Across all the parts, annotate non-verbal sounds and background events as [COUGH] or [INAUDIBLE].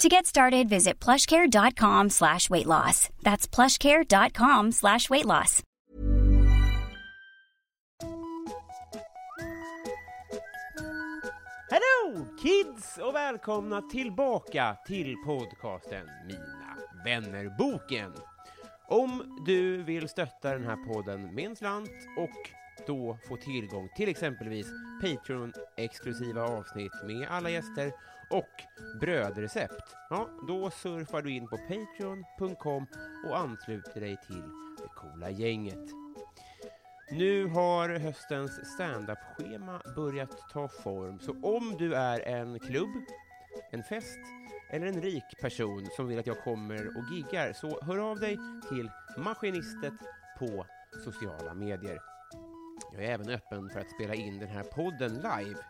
To get started, visit plushcare.com slash weight loss. That's plushcare.com slash weight loss. Hello kids och välkomna tillbaka till podcasten Mina vännerboken. Om du vill stötta den här podden med en slant och då få tillgång till exempelvis Patreon-exklusiva avsnitt med alla gäster och brödrecept, ja, då surfar du in på patreon.com och ansluter dig till det coola gänget. Nu har höstens standup-schema börjat ta form, så om du är en klubb, en fest eller en rik person som vill att jag kommer och giggar, så hör av dig till Maskinistet på sociala medier. Jag är även öppen för att spela in den här podden live.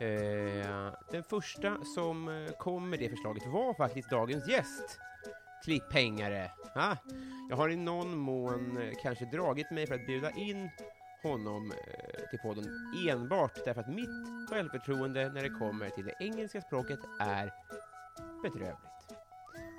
Eh, den första som eh, kom med det förslaget var faktiskt dagens gäst, klipphängare. Ah, jag har i någon mån eh, kanske dragit mig för att bjuda in honom eh, till podden enbart därför att mitt självförtroende när det kommer till det engelska språket är bedrövligt.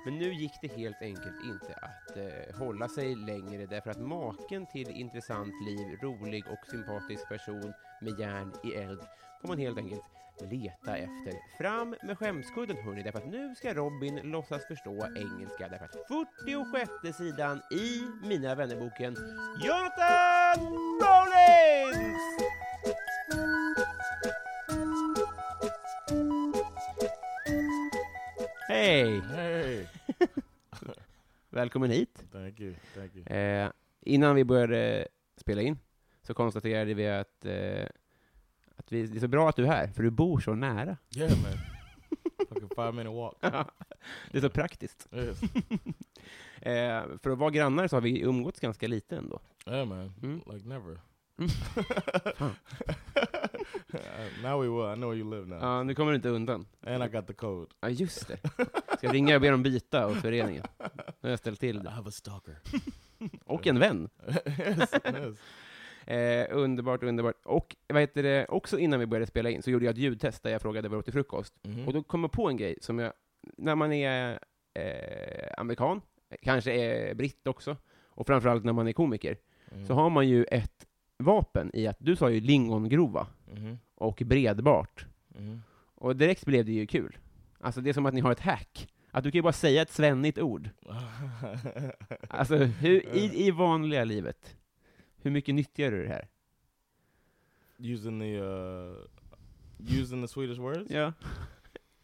Men nu gick det helt enkelt inte att eh, hålla sig längre därför att maken till intressant liv, rolig och sympatisk person med järn i eld får man helt enkelt leta efter. Fram med skämskudden hörni, därför att nu ska Robin låtsas förstå engelska därför att 46 sidan i Mina vännerboken Jonathan Rollins! Hej! Hey, [LAUGHS] Välkommen hit. thank you, thank you. Eh, innan vi började spela in så konstaterade vi att, eh, att vi, det är så bra att du är här, för du bor så nära. Yeah, man. Fucking five minute walk. [LAUGHS] det är så praktiskt. Yes. [LAUGHS] Eh, för att vara grannar så har vi umgåtts ganska lite ändå. Yeah, man. Mm. Like never. Mm. [LAUGHS] Uh, now we will. I know where you live now. Ja, nu kommer du inte undan. and I got the code. Ja, just det. Ska jag ringa och be dem byta hos föreningen? Nu har jag ställt till I det. have a stalker. Och en vän. yes, yes. Eh, underbart, underbart. Och vad heter det, också innan vi började spela in så gjorde jag ett ljudtest där jag frågade vad du åt till frukost. Mhm. Och då kom jag på en grej som jag, när man är eh, amerikan, kanske är britt också, och framförallt när man är komiker, Mhm. så har man ju ett vapen i att, du sa ju lingongrova Mhm. och bredbart. Mhm. Och direkt blev det ju kul. Alltså det är som att ni har ett hack. Att du kan ju bara säga ett svennigt ord. [LAUGHS] Alltså, hur, i, i vanliga livet, hur mycket nyttjar du det här? using the uh, using the Swedish words. Ja. [LAUGHS]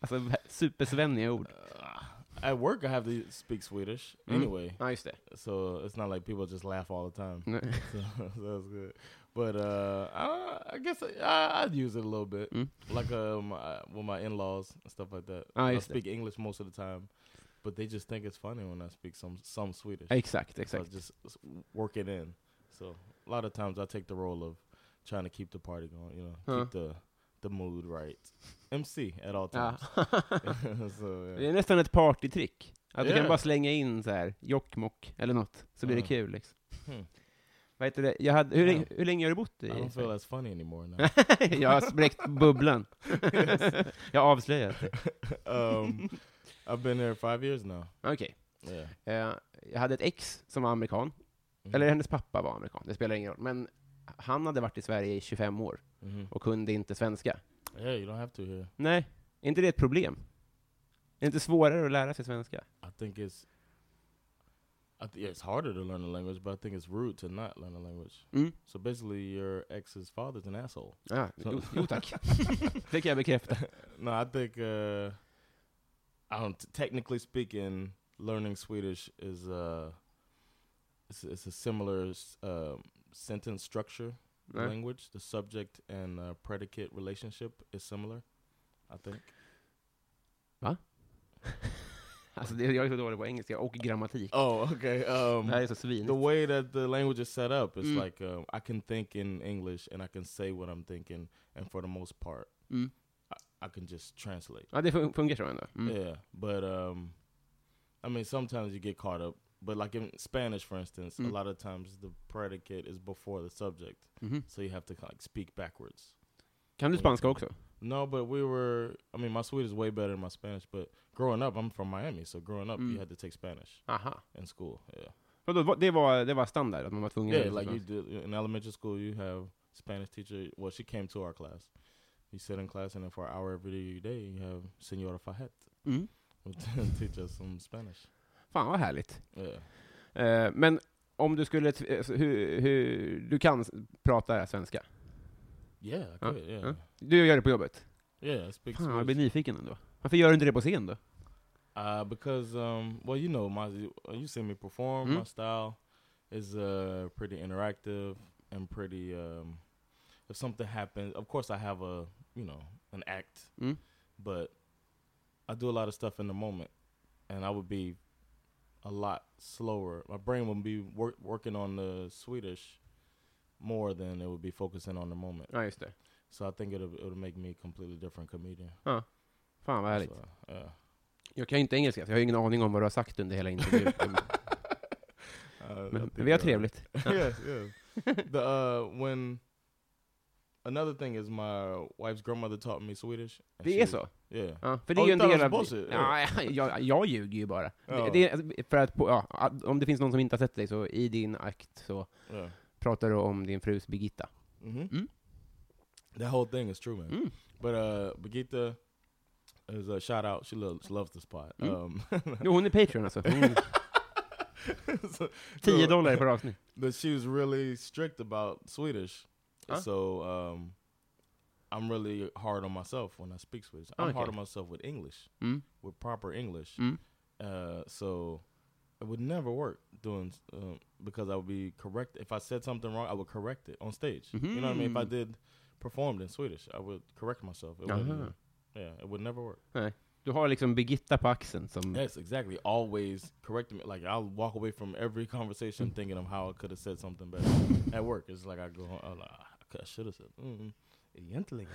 Alltså supersvenniga ord. Uh, at work, I have to speak Swedish Mm. anyway, Ja, just det. so it's not like people just laugh all the time. So, [LAUGHS] so that's good. But uh, I, I guess I, I, I'd use it a little bit, Mm. like um, uh, with my in-laws and stuff like that. Ah, I just det. speak English most of the time, but they just think it's funny when I speak some some Swedish. Exakt, So I exakt. just work it in. So a lot of times I take the role of trying to keep the party going. You know, Huh. keep the the mood right. MC at all Ja. times. [LAUGHS] [LAUGHS] so Det yeah. är nästan ett partytrick. Att du kan Yeah. bara slänga in så här Jokkmokk eller något, så blir det Ja. kul liksom. Hmm. Vad heter det? Jag hade, hur, länge, hur länge har du bott i I don't feel as funny anymore now. [LAUGHS] Jag har spräckt bubblan. jag har avslöjat det. um, I've been here five years now. Okej. Yeah. Eh, jag hade ett ex som var amerikan. Eller hennes pappa var amerikan, det spelar ingen roll. Men han hade varit i Sverige i 25 år Mhm. och kunde inte svenska. Yeah, you don't have to here. Nej, är inte det ett problem? Är det inte svårare att lära sig svenska? I think it's I th- yeah, it's harder to learn a language, but I think it's rude to not learn a language. Mm. So basically, your ex's father's an asshole. Ah, Så- jo, jo tack. [LAUGHS] [LAUGHS] det kan jag bekräfta. [LAUGHS] no, I think uh, I don't. Technically speaking, learning Swedish is uh, it's, it's a similar um, sentence structure Nej. language. The subject and uh, predicate relationship is similar. I think. [LAUGHS] Alltså, det, jag är så dålig på engelska och grammatik. Oh, okay. Um, det här är så svinigt. the way that the language is set up is Mm. like um, I can think in English and I can say what I'm thinking, and for the most part, Mm. I, I can just translate. Ja, det fun- funkar så ändå. Mm. Yeah, but um, I mean, sometimes you get caught up. But like in Spanish, for instance, Mm. a lot of times the predicate is before the subject, Mhm. so you have to like speak backwards. Kan du spanska också? No, but we were. I mean, my Swedish is way better than my Spanish. But growing up, I'm from Miami, so growing up, Mm. you had to take Spanish Aha. in school. Yeah. Vadå, vad- det, var, det var standard, att man var tvungen Yeah, like you did in elementary school. You have Spanish teacher. Well, she came to our class. You sit in class, and then for an hour every day, you have Senora Fajet Mm. who [LAUGHS] teach us some Spanish. Fan vad härligt. Eh, men om du skulle, alltså, hur, hur, du kan prata svenska? Yeah, Ja, could. Yeah. Du gör det på jobbet? Yeah, I speak Fan, jag blir nyfiken ändå. Varför gör du inte det på scen då? Uh, because um, well, you know, my you see me perform. Mm. My style is uh pretty interactive and pretty. Um, if something happens, of course, I have a you know an act, Mm. but I do a lot of stuff in the moment, and I would be a lot slower. My brain would be work, working on the Swedish more than it would be focusing on the moment. Ja, just det. So I think it'll it'll make me a completely different comedian. Fan vad härligt. So, yeah. Jag kan ju inte engelska, så jag har ingen aning om vad du har sagt under hela intervjun. [LAUGHS] Uh, men, men vi har trevligt. [LAUGHS] yes, yes. The uh, when another thing is my wife's grandmother taught me Swedish. Det she- är så? Yeah. Ja, för det är Oh, ju you en del av... Ja, jag, jag ljuger ju bara. Ja. Det, det är för att, på, ja, om det finns någon som inte har sett dig, så i din akt så Yeah. pratar du om din frus Birgitta. Mm-hmm. Mm. That whole thing is true, man. Mm. But uh, Birgitta is a shout out. She loves loves the spot. Mm. Um, [LAUGHS] Jo, hon är Patreon alltså. Hon, [LAUGHS] so, 10 so- dollar per avsnitt. But she was really strict about Swedish, Huh? so um, I'm really hard on myself when I speak Swedish. I'm hard on myself with English, Mm. with proper English. Mm. Uh, so it would never work doing um, because I would be correct. If I said something wrong, I would correct it on stage. You know what I mean? If I Mhm. did performed in Swedish, I would correct myself. It wouldn't, yeah, it would never work. Du har liksom Birgitta på axeln som... Yes, exactly. Always correct me. Like I'll walk away from every conversation Mm. thinking of how I could have said something better. [LAUGHS] At work, it's like I go home. I'm like, "Ah, I could- I should have said. Mm, egentligen.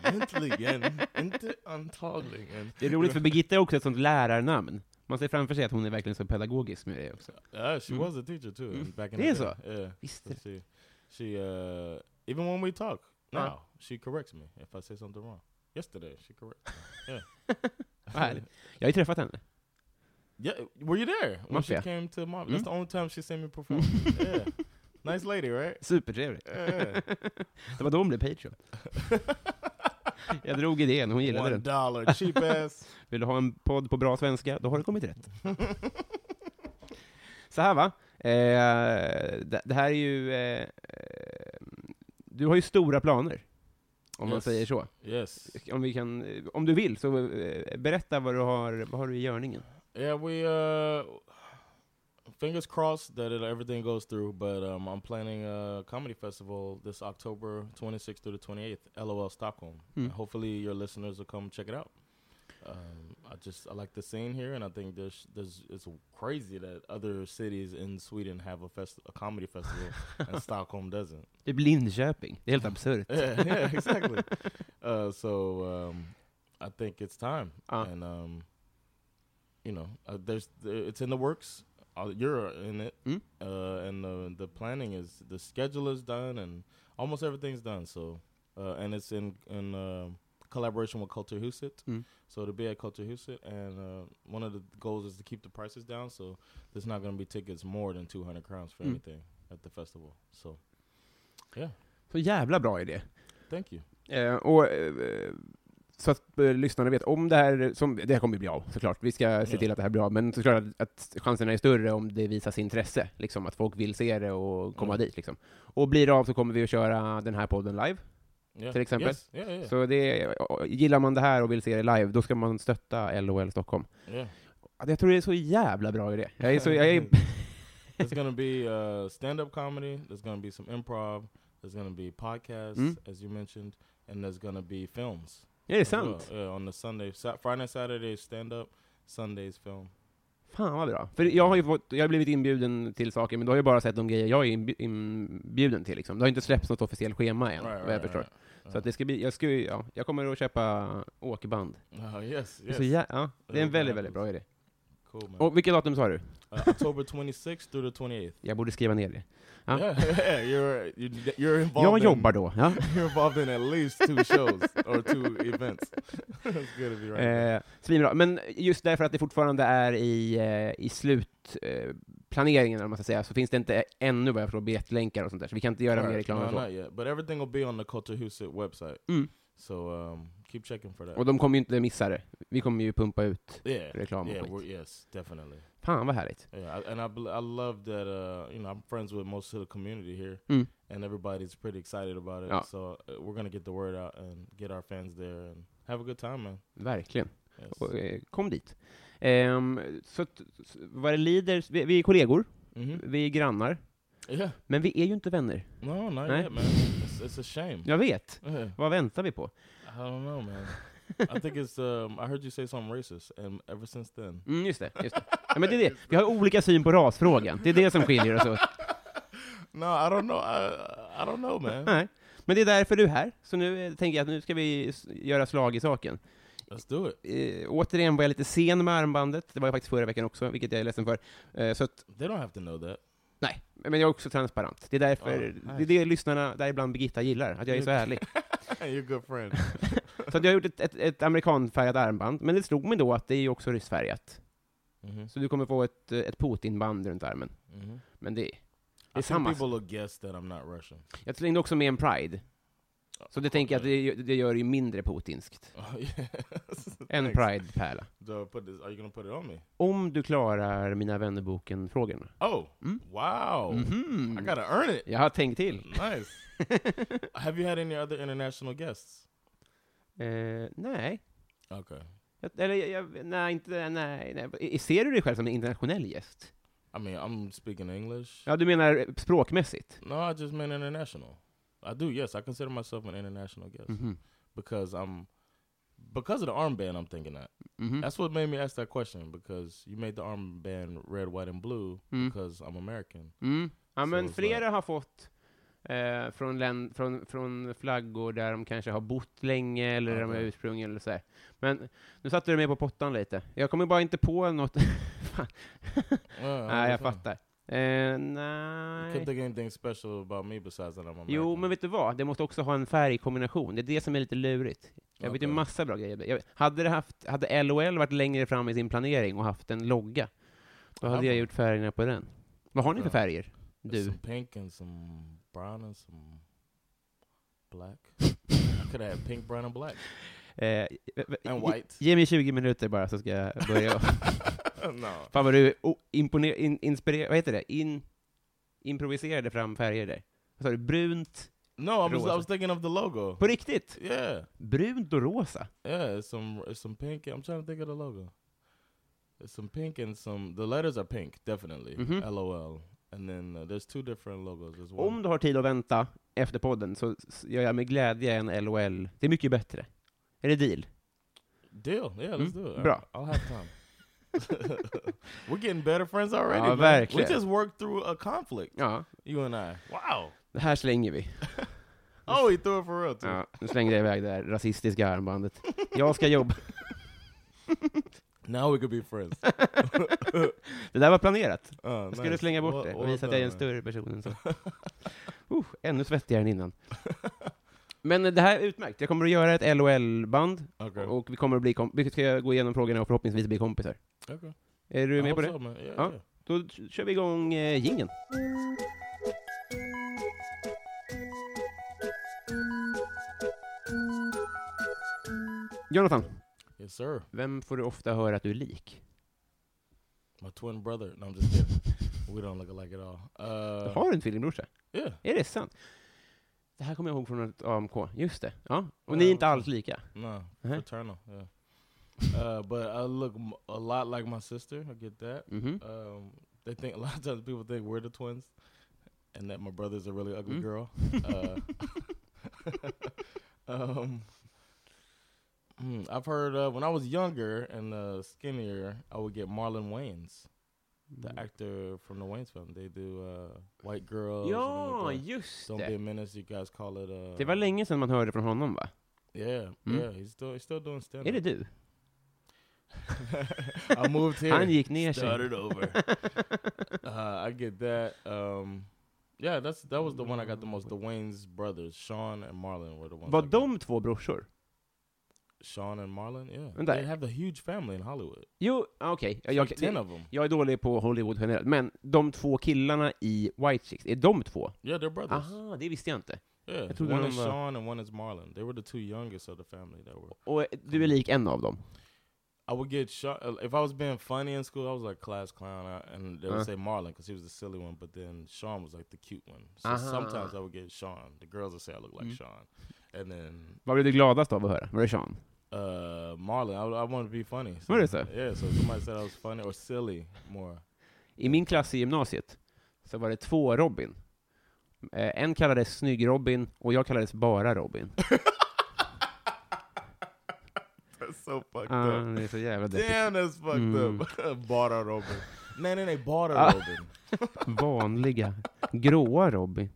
Egentligen. Inte antagligen. Det är roligt för Birgitta är också ett sånt lärarnamn. Man ser framför sig att hon är verkligen så pedagogisk med det också. Yeah, she Mm. was a teacher too. Mm. Back in Det the är day. så? Yeah. Visst. So she, she, uh, even when we talk now, Ah. she corrects me if I say something wrong. Yesterday, she corrected me. Yeah. [LAUGHS] Vad härligt. Jag har ju träffat henne. Yeah, were you there when Mafia. she came to Mafia? Mm. That's the only time she seen me perform. [LAUGHS] yeah, nice lady, right? Supertrevlig. Yeah. Det var då hon blev Patreon. Jag drog idén, hon gillade One den. dollar, cheap ass. [LAUGHS] Vill du ha en podd på bra svenska, då har du kommit rätt. Så här va, eh, det, det här är ju... Eh, eh, du har ju stora planer, om man Yes. säger så. yes. Om, vi kan, eh, om du vill, så eh, berätta vad du har, vad har du i görningen. Yeah, we uh, fingers crossed that it, everything goes through. But um, I'm planning a comedy festival this October 26th through the 28th, LOL Stockholm. Mm. Hopefully, your listeners will come check it out. Um, I just I like the scene here, and I think there's there's it's crazy that other cities in Sweden have a fest a comedy festival [LAUGHS] and Stockholm doesn't. Det blir Linköping, det är helt absurt. [LAUGHS] yeah, yeah, exactly. [LAUGHS] uh, so um, I think it's time, Ah. and um, you know, uh, there's there, it's in the works. Uh, you're in it, Mm. uh, and the the planning is the schedule is done, and almost everything's done. So, uh, and it's in in um collaboration with Kulturhuset. Mm. So to be at Kulturhuset, and uh, one of the goals is to keep the prices down. So there's not going to be tickets more than 200 crowns for Mm. anything at the festival. So, yeah, Så jävla bra idé. thank you. Eh, och, eh, så att eh, lyssnarna vet om det här, som, det här kommer bli av såklart, vi ska se Ja. till att det här blir av, men såklart att, att chanserna är större om det visas intresse, liksom, att folk vill se det och komma Mm. dit. Liksom. Och blir det av så kommer vi att köra den här podden live. Yeah. Till exempel? Yes. Yeah, yeah, Så det, gillar man det här och vill se det live, då ska man stötta LOL Stockholm. yeah. Jag tror det är så jävla bra idé. Jag är så, jag är, [LAUGHS] [LAUGHS] There's gonna be uh, stand-up comedy. There's gonna be some improv. There's gonna be podcasts, Mm. as you mentioned, and there's gonna be films. Är det sant? Yeah, on the Sunday, sa- Friday, Saturday stand-up, Sundays film. Fan vad bra. För jag har ju fått, jag har blivit inbjuden till saker, men då har jag bara sett de grejer jag är inbj- inbjuden till. Liksom. Det har inte släppts något officiellt schema än, vad jag förstår. Så att det ska bli, jag, ska, ja, jag kommer att köpa åkband. Uh, yes, yes. Så jä, ja, det är en Ja, väldigt, väldigt bra idé. cool, man. Och vilket datum sa du? Uh, October 26th through the 28th. Jag borde skriva ner det. Ja. Yeah, [LAUGHS] yeah, you're you're, you're involved. Jag in- jobbar då. Ja. [LAUGHS] You're involved in at least two shows or two events. [LAUGHS] That's good you, right? Eh, svinbra. Men just därför att det fortfarande är i, eh, i slutplaneringen, eh, vad man ska säga, så finns det inte ännu vad jag förstår biljettlänkar och sånt där, så vi kan inte göra mer Right. reklam No, not yet. But everything will be on the Culture Huset website. Mm. So um, keep checking for that. Och de kommer ju inte missa det. Vi kommer ju pumpa ut yeah, reklam yeah, yes, definitely. Fan vad härligt. Yeah, and I I love that. Uh, you know, I'm friends with most of the community here, Mm. and everybody's pretty excited about it. Ja. So uh, we're gonna get the word out and get our fans there and have a good time, man. Verkligen. Yes. Och, eh, kom dit. Ehm, så att, s- vad det lider, vi, vi är kollegor, Mhm. vi är grannar, Yeah. men vi är ju inte vänner. No, not Nej. yet, man. It's, it's a shame. Jag vet. Yeah. Vad väntar vi på? I don't know, man. [LAUGHS] I think it's. Um, I heard you say something racist, and ever since then. Mm, just det. Just det. [LAUGHS] Ja, men det är det. Vi har olika syn på rasfrågan. Det är det som skiljer oss åt. [LAUGHS] No, I don't know. I I don't know, man. Nej. Men det är därför du är här. Så nu eh, tänker jag att nu ska vi s- göra slag i saken. Let's do it. Eh, återigen var jag lite sen med armbandet. Det var jag faktiskt förra veckan också, vilket jag är ledsen för. Eh, så att, They don't have to know that. nej. Men jag är också transparent. Det är därför, Ja, det är nice. det lyssnarna, däribland Birgitta, gillar. Att jag är så ärlig. [LAUGHS] You're a good friend. [LAUGHS] Så att jag har gjort ett, ett, ett amerikanfärgat armband, men det slog mig då att det är ju också ryssfärgat. hmm Så du kommer få ett, eh, ett Putin-band runt armen. hmm Men det, det I är think samma. people will guess that I'm not Russian. Jag slängde också med en Pride. Så det tänker jag att det, det gör det ju mindre putinskt. [LAUGHS] Oh, yes. En. Pride-pärla. Do I put this? Are you gonna put it on me? Om du klarar Mina vännerboken-frågorna. Oh, Mm. wow! Mhm. I gotta earn it. Jag har tänkt till. Nice. [LAUGHS] have you had any other international guests? Eh, nej. Okay. Jag, eller, jag, nej, inte, nej, nej. Ser du dig själv som en internationell gäst? I mean, I'm speaking English. Ja, du menar språkmässigt? No, I just meant international. I do. Yes, I consider myself an international guest Mhm. because I'm because of the armband. I'm thinking that. Mhm. That's what made me ask that question because you made the armband red, white, and blue Mm. because I'm American. Mm. Ja, Så- men flera har fått eh, från, län, från, från flaggor där de kanske har bott länge, eller där de är Okej. ursprung, eller så här. Men nu satte du mig på pottan lite. Jag kommer bara inte på något. [LAUGHS] Yeah, nej, jag fattar. Eh, You nej. couldn't think anything special about me besides that I'm American. Jo, men vet du vad? Det måste också ha en färgkombination. Det är det som är lite lurigt. Jag vet ju massa bra grejer. Jag, hade, det haft, hade LOL varit längre fram i sin planering och haft en logga, då hade Ja. jag gjort färgerna på den. Vad har ni för färger? Du? some pink and some brown and some black. [LAUGHS] I could have pink, brown, and black Eh, and white. Ge mig 20 minuter bara så ska jag börja. [LAUGHS] no, Fan vad du oh, imponer, in, inspirer, vad heter det? In, improviserade fram färger där. Vad sa du? Brunt? no. I was, I Rosa. was thinking of the logo. På riktigt? Yeah, Brunt och rosa? yeah. It's some, it's some pink. I'm trying to think of the logo. It's some pink and some. The letters are pink, definitely. Mhm. LOL. And then uh, there's two different logos. There's Om one. du har tid att vänta efter podden så gör jag med glädje en LOL. Det är mycket bättre. Är det deal? Deal. Yeah, let's Mm, do it. bra. I'll have time. [LAUGHS] We're getting better friends already. Ja, man. verkligen. We just worked through a conflict. Ja, You and I. Wow. det här slänger vi. [LAUGHS] Oh, he threw it for real too. Ja, nu slängde jag iväg det här rasistiska armbandet. Jag ska jobba. [LAUGHS] Now we could be friends. [LAUGHS] Det där var planerat. Uh, Jag skulle slänga bort det och visa att jag är en större person än så. [LAUGHS] Uh, ännu svettigare än innan. [LAUGHS] Men det här är utmärkt. Jag kommer att göra ett LOL-band, Okay. och vi kommer att bli vi ska gå igenom frågorna och förhoppningsvis bli kompisar. okay. Är du med på det? so. Yeah, Ja. yeah. Då kör vi igång eh, jingeln. Jonathan, Yes, sir. vem får du ofta höra att du är lik? My twin brother. No, I'm just kidding. [LAUGHS] we don't look alike at all. Uh, Har du en tvillingbrorsa? yeah. Är det sant? Det här kommer jag ihåg från ett AMK. Just det. Ja. Och Ja, ni är inte okej. alls lika? No, Uh-huh. fraternal. Yeah. Uh, but I look a lot like my sister. I get that. Mhm. Um, they think [LAUGHS] a lot of times people think we're the twins, and that my brother's a really ugly Mm. girl. Uh, [LAUGHS] um, hmm, I've heard uh, when I was younger and uh, skinnier, I would get Marlon Wayans, the Mm. actor from the Wayans film. They do uh, White Girls. Ja, and, uh, just Don't be a menace. You guys call it. Uh, Det var länge sedan man hörde från honom, va? Yeah, Mm. yeah. He's still he's still doing stand-up. Är det du? [LAUGHS] I moved here. Han gick ner sig. started over. [LAUGHS] uh, I get that. Um, yeah, that's that was the one I got the most. The [LAUGHS] Wayans brothers, Sean and Marlon, were the ones. Var I got. de två brorsor? Sean and Marlon? Yeah, Vänta. they have a huge family in Hollywood. Jo, ah, okej. It's Jag, ten of them. jag är dålig på Hollywood generellt, men de två killarna i White Chicks, är de två? Yeah, they're brothers. Aha, det visste jag inte. Yeah, Jag one is var- Sean and one is Marlon. They were the two youngest of the family that were. Och eh, du är lik en av dem? I would get Sean uh, if I was being funny in school. I was like class clown, uh, and they would Uh. say Marlon because he was the silly one. But then Sean was like the cute one. So Uh-huh. sometimes I would get Sean. The girls would say I look like Mm. Sean, and then Vad blev du gladast av att höra? Var det Sean? Uh, Marlon. I, I wanted to be funny. What is that? Yeah, so somebody said I was funny or silly more. I min klass i gymnasiet så var det två Robin. Eh, En kallades Snygg-Robin och jag kallades bara Robin. [LAUGHS] That's so fucked Ah, up. det är så jävla. Damn, that's fucked Mm. up. [LAUGHS] Bara Robin. Nej, nej, nej. Bara Ah. Robin. [LAUGHS] Vanliga, gråa Robin.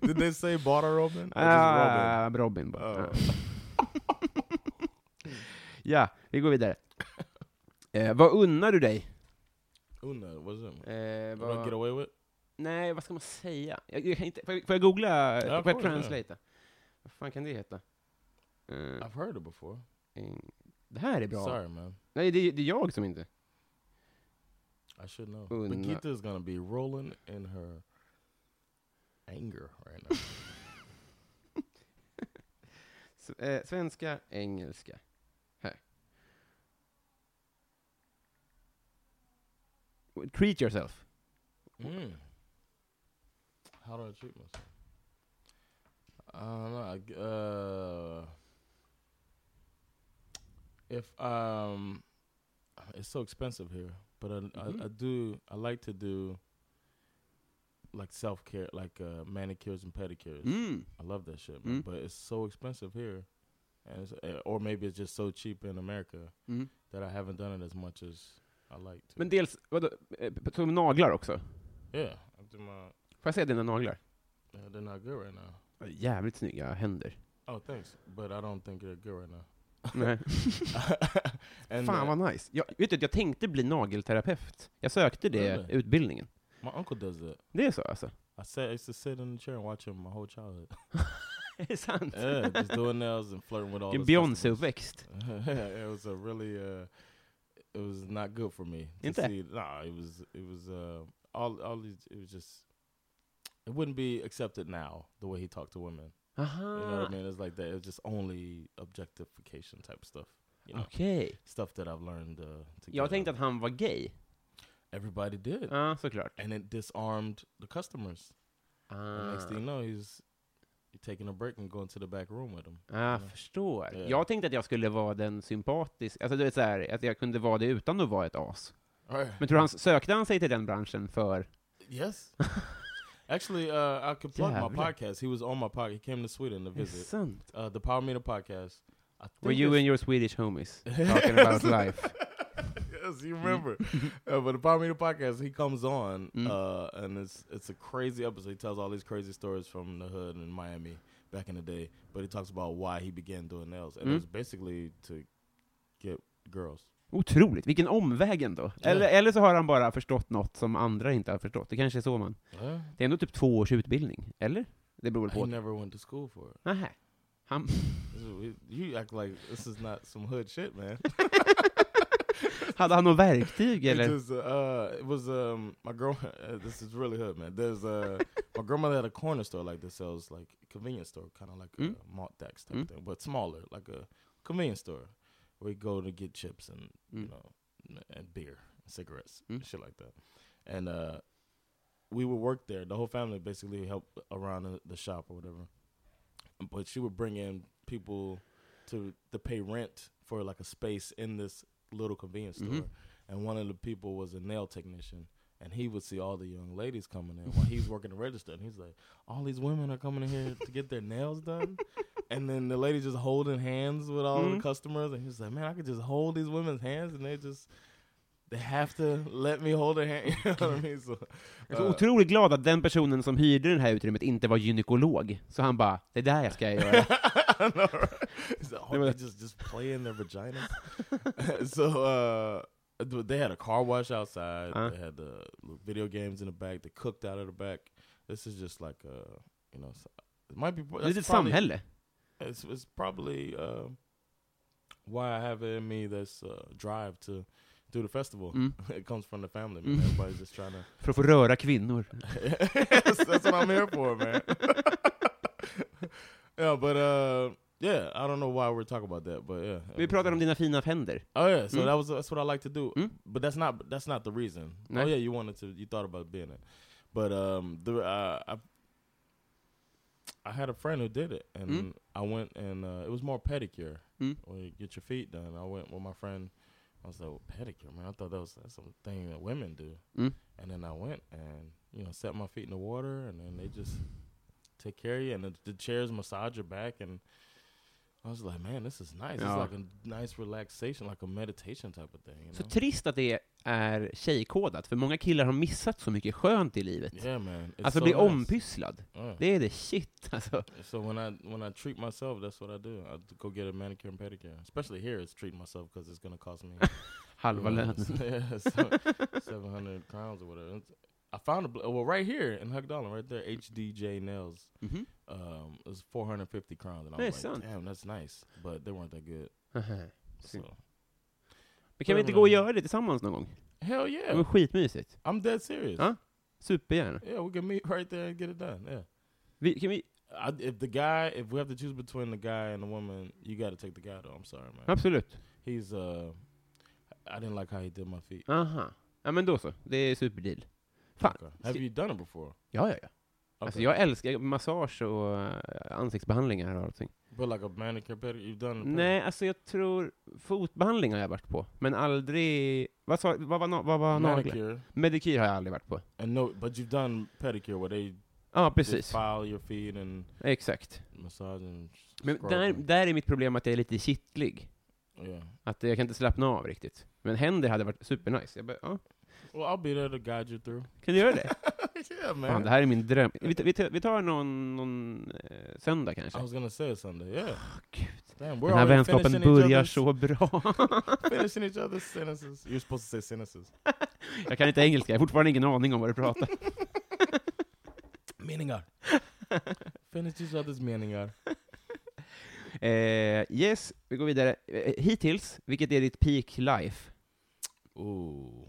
Did they say Bara Robin? Just Robin? Ah, Robin bara. Oh. Ja, vi går vidare. [LAUGHS] Eh, vad unnar du dig? Eh, What do I get vad, away with? nej, vad ska man säga? Jag, jag kan inte, får, jag, får jag googla? Ja, får jag translata? Vad fan kan det heta? Eh, I've heard it before. det här är bra. Sorry, man. Nej, det, det är jag som inte. I should know. Una. Brigitte is gonna be rolling in her anger right now. [LAUGHS] S- eh, svenska, engelska. Treat yourself. mm. How do I treat myself? I don't know. Uh, if um, it's so expensive here, but I, Mhm. I, I do. I like to do like self care, like uh, manicures and pedicures. Mm. I love that shit, man. Mm. But it's so expensive here, and it's, uh, or maybe it's just so cheap in America Mm. that I haven't done it as much as like. Men dels, vadå, eh, som naglar också? yeah, my. Får jag se dina naglar? Uh, they're not good right now. Jävligt snygga händer. Oh, thanks, but I don't think they're good right now. Nej. [LAUGHS] Fan uh, vad nice. Jag, vet du, jag tänkte bli nagelterapeut. Jag sökte det, Really? utbildningen. my uncle does that. Det är så alltså? I sat, I used to sit in the chair and watch him my whole childhood. [LAUGHS] Är det sant? yeah, just doing nails and flirting with all. Din. Beyoncé-uppväxt. [LAUGHS] it was a really uh it was not good for me to Inte? see nah it was it was uh all all these it was just it wouldn't be accepted now the way he talked to women Uh-huh. you know what i mean it's like that it's just only objectification type stuff you know okej. stuff that i've learned uh, to Jag tänkte att han var gay. everybody did Ja, såklart. and it disarmed the customers and next thing you Ah, know he's taking a break and going to the back room with him jag förstår. Ja. Jag tänkte att jag skulle vara den sympatisk, alltså du vet så här, att jag kunde vara det utan att vara ett as. right Men tror han, sökte han sig till den branschen för... Yes. [LAUGHS] Actually, uh, I could plug my Jävlar. podcast. He was on my podcast. He came to Sweden to visit. Uh, the Power Meter podcast. Were you and your Swedish homies [LAUGHS] talking about life? [LAUGHS] yes, you remember. uh, but the Power Meter podcast, he comes on, Mm. uh, and it's it's a crazy episode. He tells all these crazy stories from the hood in Miami back in the day. But he talks about why he began doing nails, and it was basically to get girls. Otroligt, vilken omväg ändå. Eller, eller så har han bara förstått något som andra inte har förstått. Det kanske är så man... Yeah. Det är ändå typ två års utbildning, eller? Det beror väl He på. never went to school for it. Nähä. Han... This is- You act like this is not some hood shit, man. [LAUGHS] Hade han något verktyg It eller? just, uh, it was um my girl. Uh, [LAUGHS] this is really hood, man. There's uh my grandmother had a corner store like this sells like convenience store, kind of like Mm. a malt decks type Mm. thing, but smaller, like a convenience store. We go to get chips and you Mm. know and beer, cigarettes, Mm. shit like that. And uh, we would work there. The whole family basically helped around the, the shop or whatever. But she would bring in people to to pay rent for like a space in this little convenience store. Mhm. And one of the people was a nail technician. And he would see all the young ladies coming in while he's [LAUGHS] working the register. And he's like, all these women are coming in here to get their nails done. [LAUGHS] And then the lady just holding hands with all Mhm. the customers. And he's like, man, I could just hold these women's hands and they just, they have to let me hold their hand. [LAUGHS] You know what I mean? So, Jag är så uh, otroligt glad att den personen som hyrde det här utrymmet inte var gynekolog. Så han bara, det är där jag ska göra. [LAUGHS] I know, right? He's like, They were- just just play in their vaginas. [LAUGHS] so uh, they had a car wash outside. Uh. They had the video games in the back. They cooked out of the back. This is just like uh, you know, it might be. That's ett probably- samhälle. It's it's probably uh, why I have it in me this uh, drive to do the festival. Mm. [LAUGHS] it comes from the family. Man. Mm. Everybody's just trying to. För att få röra kvinnor. yes, that's what I'm here for, man. Yeah, but uh, yeah, I don't know why we're talking about that, but yeah. Vi pratar om dina fina händer. Oh yeah, so Mm. that was that's what I like to do, Mm. but that's not that's not the reason. No? Oh yeah, you wanted to, you thought about being it, but um, the uh, I I had a friend who did it, and Mm. I went and uh, it was more pedicure. Mm. When you get your feet done, I went with my friend. I was like, well, pedicure, man. I thought that was that's something that women do. Mm. And then I went and you know set my feet in the water, and then they just take care of you, and the, the chairs massage your back, and I was like, man, this is nice. Ja. It's like a nice relaxation, like a meditation type of thing. You Så know? trist att det är tjejkodat, för många killar har missat så mycket skönt i livet. yeah, man. It's Alltså so bli nice. ompysslad. Yeah. Det är det shit, alltså. So when I when I treat myself, that's what I do. I go get a manicure and pedicure. Especially here, it's treating myself because it's gonna cost me [LAUGHS] Halva [LAUGHS] lönen. yeah, so, seven hundred crowns or whatever. It's- I found a well right here in Hugdalen, right there, HDJ Nails. Mhm. Um, it was four hundred fifty crowns, and I was like, damn, that's nice, but they weren't that good. Aha. So Men kan vi inte gå och göra det tillsammans någon gång? hell yeah! Det var skitmysigt. I'm dead serious. Ja. Supergärna. Yeah, we can meet right there and get it done. Yeah. Vi, kan vi, I, if the guy, if we have to choose between the guy and the woman, you got to take the guy. Though I'm sorry, man. absolut. He's uh, I didn't like how he did my feet. Aha. Ja men då så. Det är superdeal. Fan. Okay. Have you done it before? Ja, ja, ja. Alltså Okay. jag älskar massage och äh, ansiktsbehandlingar och allting. But like a manicure, pedicure, you've done. Nej, alltså jag tror fotbehandling har jag varit på, men aldrig... Vad, sa, vad var, na- vad var naglar? Medikyr har jag aldrig varit på. and no, but you've done pedicure where they Ja, just precis. file your feet and Exakt. massage and Men där, där är mitt problem att jag är lite kittlig. Yeah. Att jag kan inte slappna av riktigt. Men händer hade varit supernice. Jag bara, ja, Well, I'll be there to guide you through. kan du göra det? [LAUGHS] yeah, man. Fan, det här är min dröm. Vi, tar- vi, vi tar någon, någon eh, söndag kanske. I was gonna say Sunday. Yeah. Gud. Damn, we're Den här already vänskapen finishing each börjar other's- så bra. [LAUGHS] [LAUGHS] finishing each other's sentences. You're supposed to say sentences. jag kan inte engelska, jag har fortfarande ingen aning om vad du pratar. Meningar. Finish each other's meningar. Eh, yes, vi går vidare. Eh, hittills, vilket är ditt peak life? Ooh.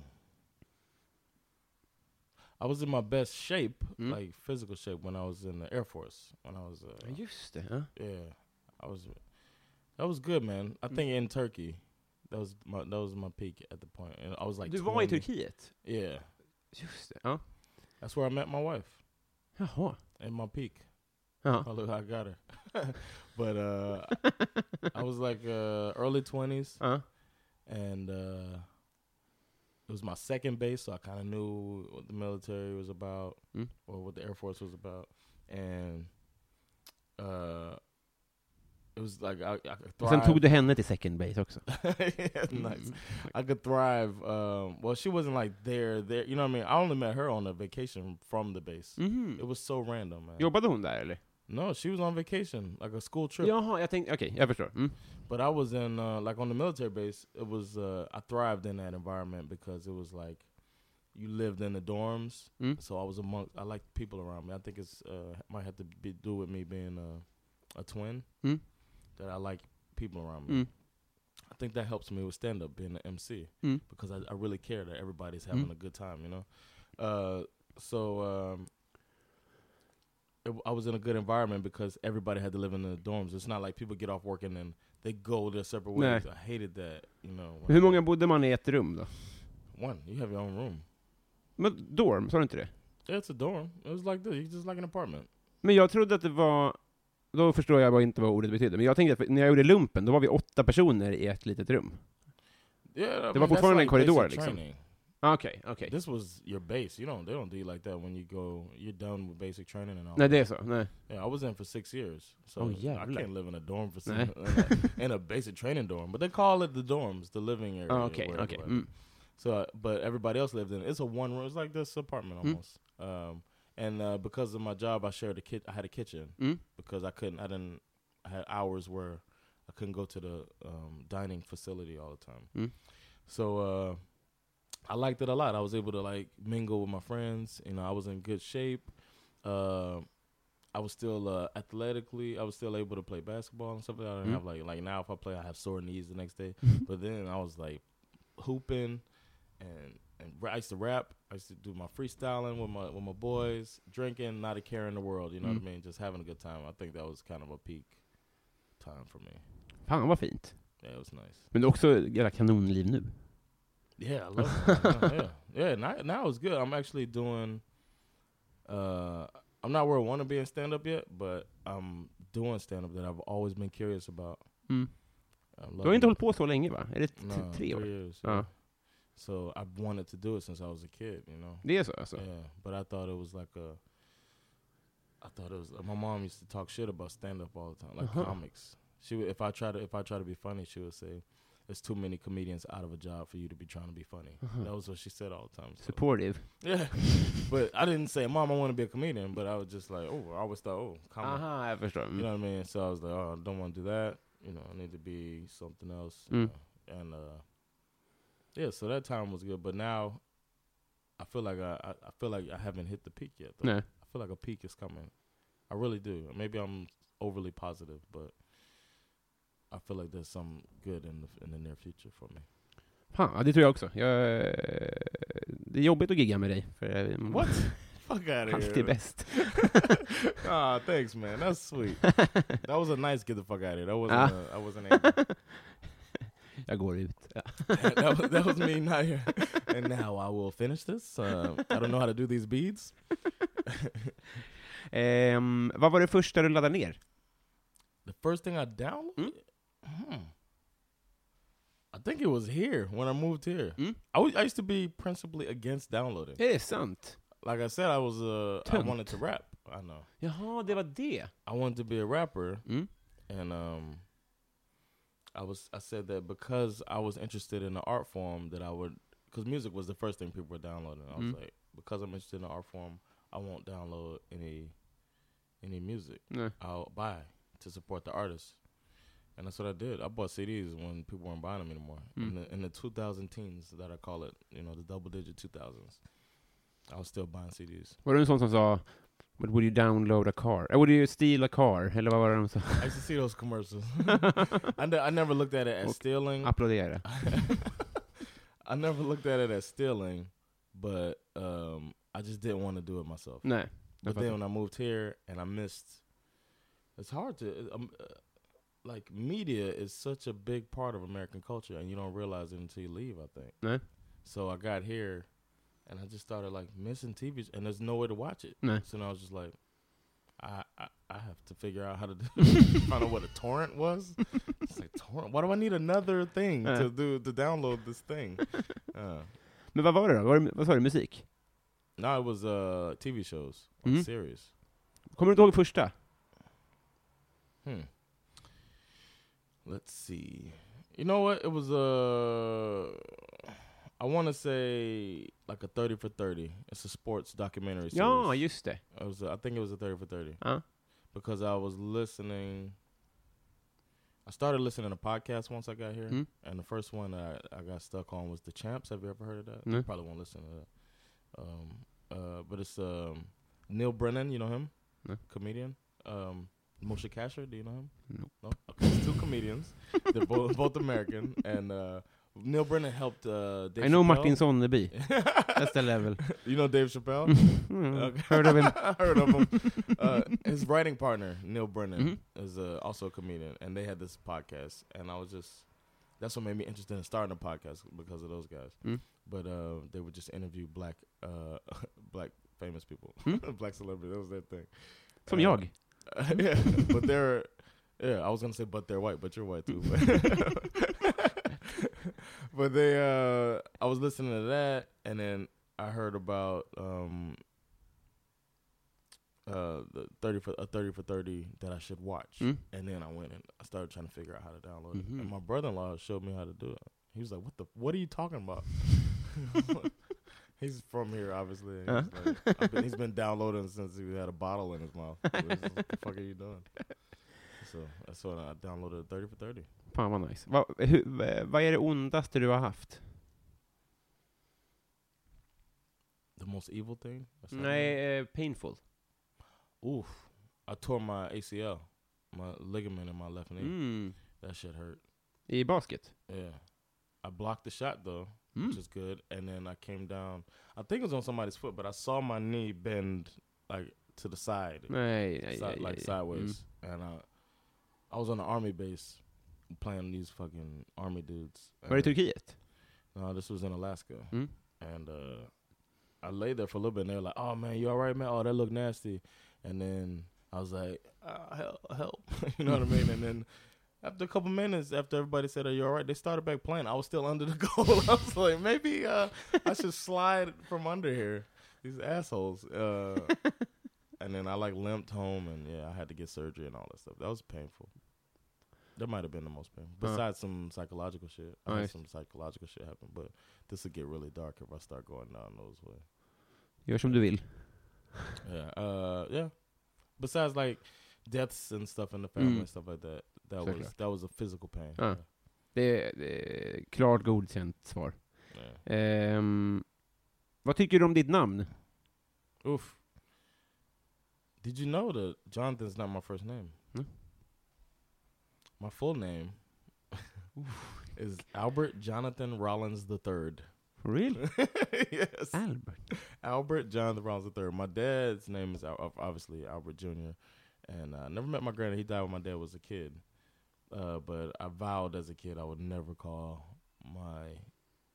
I was in my best shape, Mm. like physical shape, when I was in the Air Force. When I was, uh, used to, huh? yeah, I was. That was good, man. I Mm. think in Turkey, that was my that was my peak at the point, and I was like. du var i 20. Turkiet? Yeah, Just det. Ja. that's where I met my wife. Jaha. In my peak. Ja. Oh look, I got her. but uh, I was like uh, early twenties, Ja. and uh, it was my second base, so I kind of knew what the military was about Mm. or what the Air Force was about, and uh, it was like I, I could Och sen tog du henne till second base också. [LAUGHS] Yeah, nice. I could thrive. Um, well, she wasn't like there, there. You know what I mean? I only met her on a vacation from the base. Mhm. It was so random, man. Jobbade hon där eller? No, she was on vacation, like a school trip. Jaha, jag tänkte, okej, jag förstår. Mm. But I was in uh, like on the military base. It was uh, I thrived in that environment because it was like you lived in the dorms. Mm. So I was among. I liked people around me. I think it's uh, might have to be, do with me being a, a twin Mm. that I like people around me. Mm. I think that helps me with stand up being an MC Mm. because I, I really care that everybody's having Mm. a good time. You know. Uh, so um, it, I was in a good environment because everybody had to live in the dorms. It's not like people get off work and then they go their separate ways. Nej. I hated that, you know. Hur många bodde man i ett rum då? One, you have your own room. Men dorm, sa du inte det? Yeah, it's a dorm. It was like this. It's just like an apartment. Men jag trodde att det var, då förstår jag inte vad ordet betydde, men jag tänkte att när jag gjorde lumpen, då var vi åtta personer i ett litet rum. Yeah, Det var fortfarande en like korridor, basic liksom. training. Okej, okej. This was your base. You don't. They don't do you like that when you go. You're done with basic training and all. Det är så? Nej. Yeah, I was in for six years, so Oh, I jävlar. can't live in a dorm for six, in, a, [LAUGHS] in a basic training dorm. But they call it the dorms, the living area. Whatever, okej. whatever. Mm. So, uh, but everybody else lived in. It's a one room. It's like this apartment Mm. almost. Um, and uh, because of my job, I shared a kit. I had a kitchen Mm. because I couldn't. I didn't. I had hours where I couldn't go to the um, dining facility all the time. Mm. So uh, I liked it a lot. I was able to like mingle with my friends. You know, I was in good shape. Uh, I was still uh, athletically. I was still able to play basketball and stuff like that. I didn't Mm. have like like now if I play, I have sore knees the next day. Mm-hmm. But then I was like hooping and and I used to rap. I used to do my freestyling with my with my boys, drinking, not a care in the world. You know what I Mm. mean? Just having a good time. I think that was kind of a peak time for me. Fan vad fint. Yeah, it was nice. Men också jävla kanonliv nu. Yeah, I [LAUGHS] love it. yeah, yeah. Now, now it's good. I'm actually doing. Uh, I'm not where I want to be in stand up yet, but I'm doing stand up that I've always been curious about. Mm. Du har inte it. hållit på så länge va? Är det t- No, tre år? years. Yeah. So I've wanted to do it since I was a kid. You know. Det är så alltså? Yeah, but I thought it was like a. I thought it was. My mom used to talk shit about stand up all the time, like Uh-huh. comics. She would, if I try to if I try to be funny, she would say, "There's too many comedians out of a job for you to be trying to be funny." Uh-huh. That was what she said all the time. So. Supportive. Yeah, [LAUGHS] but I didn't say, "Mom, I want to be a comedian," but I was just like, "Oh, I always thought, oh, comedy." Förstår. You know what I mean? So I was like, "Oh, I don't want to do that. You know, I need to be something else." Mm. And uh, yeah, so that time was good, but now I feel like I, I I feel like I haven't hit the peak yet. Though. Nej. I feel like a peak is coming. I really do. Maybe I'm overly positive, but I feel like there's some good in the in the near future for me. Fan, ja, det tror jag också. Jag, det är jobbigt att gigga med dig. För [LAUGHS] What? Fuck out of Alltid bäst. [LAUGHS] ah, thanks, man. That's sweet. [LAUGHS] That was a nice get the fuck out of here. That wasn't. Ah. Uh, I wasn't. Jag går ut. Ja. that, was, that was me not here. And now I will finish this. Uh, I don't know how to do these beads. Ehm, vad var det första du laddade ner? The first thing I downloaded. Mm. Hmm. I think it was here when I moved here. Mm. I, I used to be principally against downloading. Är det sant? Like I said, I was uh, I Tönt. wanted to rap. I know. Jaha, det var det. I wanted to be a rapper, Mm. and um, I was I said that because I was interested in the art form that I would because music was the first thing people were downloading. I was Mm. like, because I'm interested in the art form, I won't download any any music. Nej. I'll buy to support the artist. And that's what I did. I bought CDs when people weren't buying them anymore. In Mm. the in the 2000 teens that I call it, you know, the double digit 2000s. I was still buying CDs. Var du en sån som sa But would you download a car? Or would you steal a car? Eller vad var det de sa? I used to see those commercials. [LAUGHS] I, ne- I never looked at it as Och stealing. Applådera. [LAUGHS] I never looked at it as stealing, but um, I just didn't want to do it myself. Nej. But then when I moved here and I missed, it's hard to um, uh, like media is such a big part of American culture, and you don't realize it until you leave. I think. So I got here, and I just started like missing TV, and there's no way to watch it. Nej. So I was just like, I I, I have to figure out how to [LAUGHS] [LAUGHS] find out what a torrent was. It's like torrent. Why do I need another thing Uh. to do to download this thing? Uh, Men vad var det då? Var det, vad sa du? Musik? no, it was uh TV shows, or Mhm. series. Kommer du inte ihåg första? Hmm. Let's see. You know what? It was uh I want to say like a 30 for 30. It's a sports documentary series. I used to. It was a, I think it was a 30 for 30 Ja. because I was listening I started listening to podcasts once I got here. Mm. And the first one I, I got stuck on was The Champs. Have you ever heard of that? No. You probably won't listen to that. Um, uh, but it's um, Neal Brennan. You know him? No. Comedian. Um, Moshe Kasher. Do you know him? Nope. No. Okay, two comedians. They're both [LAUGHS] both American, and uh, Neal Brennan helped uh, Dave I know Chappelle. Martin Sonneby. [LAUGHS] That's the level. You know Dave Chappelle? [LAUGHS] Mm, Okay. Heard of him. Heard of him. Uh, his writing partner, Neal Brennan, Mhm. is uh, also a comedian, and they had this podcast, and I was just that's what made me interested in starting a podcast because of those guys. Mm. But uh, they would just interview black uh, black famous people, Mm. black celebrities. That was their thing. Som Uh, yeah, but they're yeah. I was gonna say, but they're white, but you're white too. [LAUGHS] but they, uh, I was listening to that, and then I heard about um, uh, the thirty for a thirty for thirty that I should watch, Mm. and then I went and I started trying to figure out how to download it. Mhm. And my brother-in-law showed me how to do it. He was like, "What the? What are you talking about?" [LAUGHS] He's from here, obviously. and he's, Uh. like, been, he's been downloading since he had a bottle in his mouth. What the fuck are you doing? So that's when I downloaded 30 for 30. Fan vad nice. Va, hu, va- vad är det ondaste du har haft? The most evil thing? Nej, eh, painful. Oof. I tore my ACL, my ligament in my left knee. Mm. That shit hurt. I basket? Yeah. I blocked the shot though, Mm. which is good. And then I came down. I think it was on somebody's foot, but I saw my knee bend like to the side. Nej, nej, si- nej, like sideways, and uh, I was on an army base playing these fucking army dudes. Var det i Turkiet? No, this was in Alaska, Mm. and uh, I lay there for a little bit. and They were like, "Oh man, you all right, man? Oh, that looked nasty." And then I was like, uh, "Help, help!" [LAUGHS] you know what I mean? And then after a couple minutes, after everybody said, "Are you all right?" They started back playing. I was still [LAUGHS] under the goal. [LAUGHS] I was like, maybe uh, I should slide from under here. These assholes. Uh, and then I like limped home, and yeah, I had to get surgery and all that stuff. That was painful. That might have been the most painful. Uh. Besides some psychological shit, I had some psychological shit happen. But this would get really dark if I start going down those way. Gör som du vill. Yeah, uh, yeah. Besides like deaths and stuff in the family Mm. and stuff like that, that Såklart. was that was a physical pain. Ah. Det är, det är klart godkänt svar. Yeah. Ehm, vad tycker du om ditt namn? Oof. Did you know that Jonathan's not my first name? No. My full name [LAUGHS] is Albert Jonathan Rollins the Third. Really? [LAUGHS] yes, Albert? Albert Jonathan Rollins the Third. My dad's name is obviously Albert Jr. And I never met my granddad. He died when my dad was a kid. Uh, but I vowed as a kid I would never call my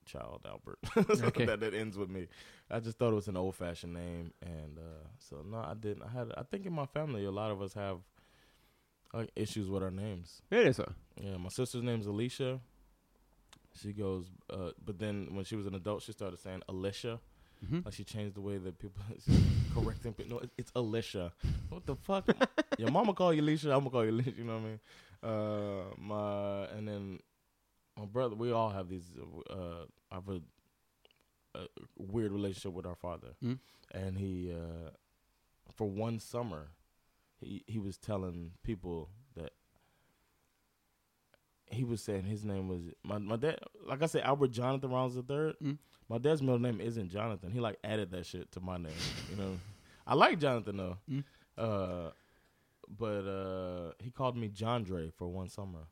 child Albert. [LAUGHS] so Okay. that, that ends with me. I just thought it was an old fashioned name, and uh, so no, I didn't. I had. I think in my family, a lot of us have like issues with our names. Är det? Yeah, my sister's name's Alicia. She goes, uh, but then when she was an adult, she started saying Alicia. Mhm. Like she changed the way that people [LAUGHS] correcting people. No, it- it's Alicia. What the fuck? [LAUGHS] Your mama call you Alicia. I'm gonna call you Alicia. You know what I mean? Uh, my and then my brother. We all have these. Uh, I have a, a weird relationship with our father, Mm. and he uh, for one summer, he he was telling people that he was saying his name was my my dad. Like I said, Albert Jonathan Rollins the third. Mm. My dad's middle name isn't Jonathan. He like added that shit to my name. You know, [LAUGHS] I like Jonathan though. Mm. Uh, but uh, he called me John Dre for one summer.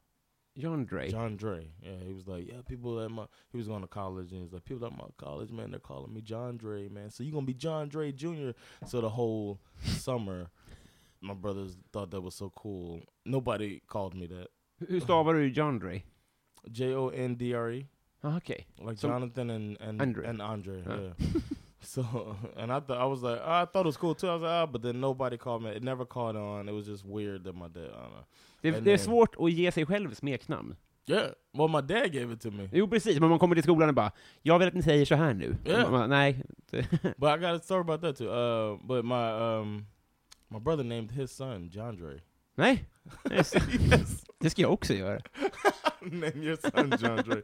John Dre? John Dre. Yeah, he was like, yeah, people at my. He was going to college and he was like, people at my college, man, they're calling me John Dre, man. So you gonna be John Dre Jr. So the whole [LAUGHS] summer, my brothers thought that was so cool. Nobody called me that. Hur stavar du John Dre? J O N D R E. Ah, Okej. like Jonathan and and Andre. and Andre. Yeah. [LAUGHS] so [LAUGHS] and I thought I was like oh, I thought it was cool too. I was like ah, but then nobody called me. It never caught on. It was just weird that my dad. I don't know. Det, det är eh, svårt att ge sig själv smeknamn. Yeah. Well, my dad gave it to me, Jo, precis. Men man kommer till skolan och bara, jag vill att ni säger så här nu. Ja. Man Nej. [LAUGHS] but I got a story about that too. Uh, but my um my brother named his son John Dre. Nej. [LAUGHS] Yes. Det ska jag också göra. Name your son John Dre.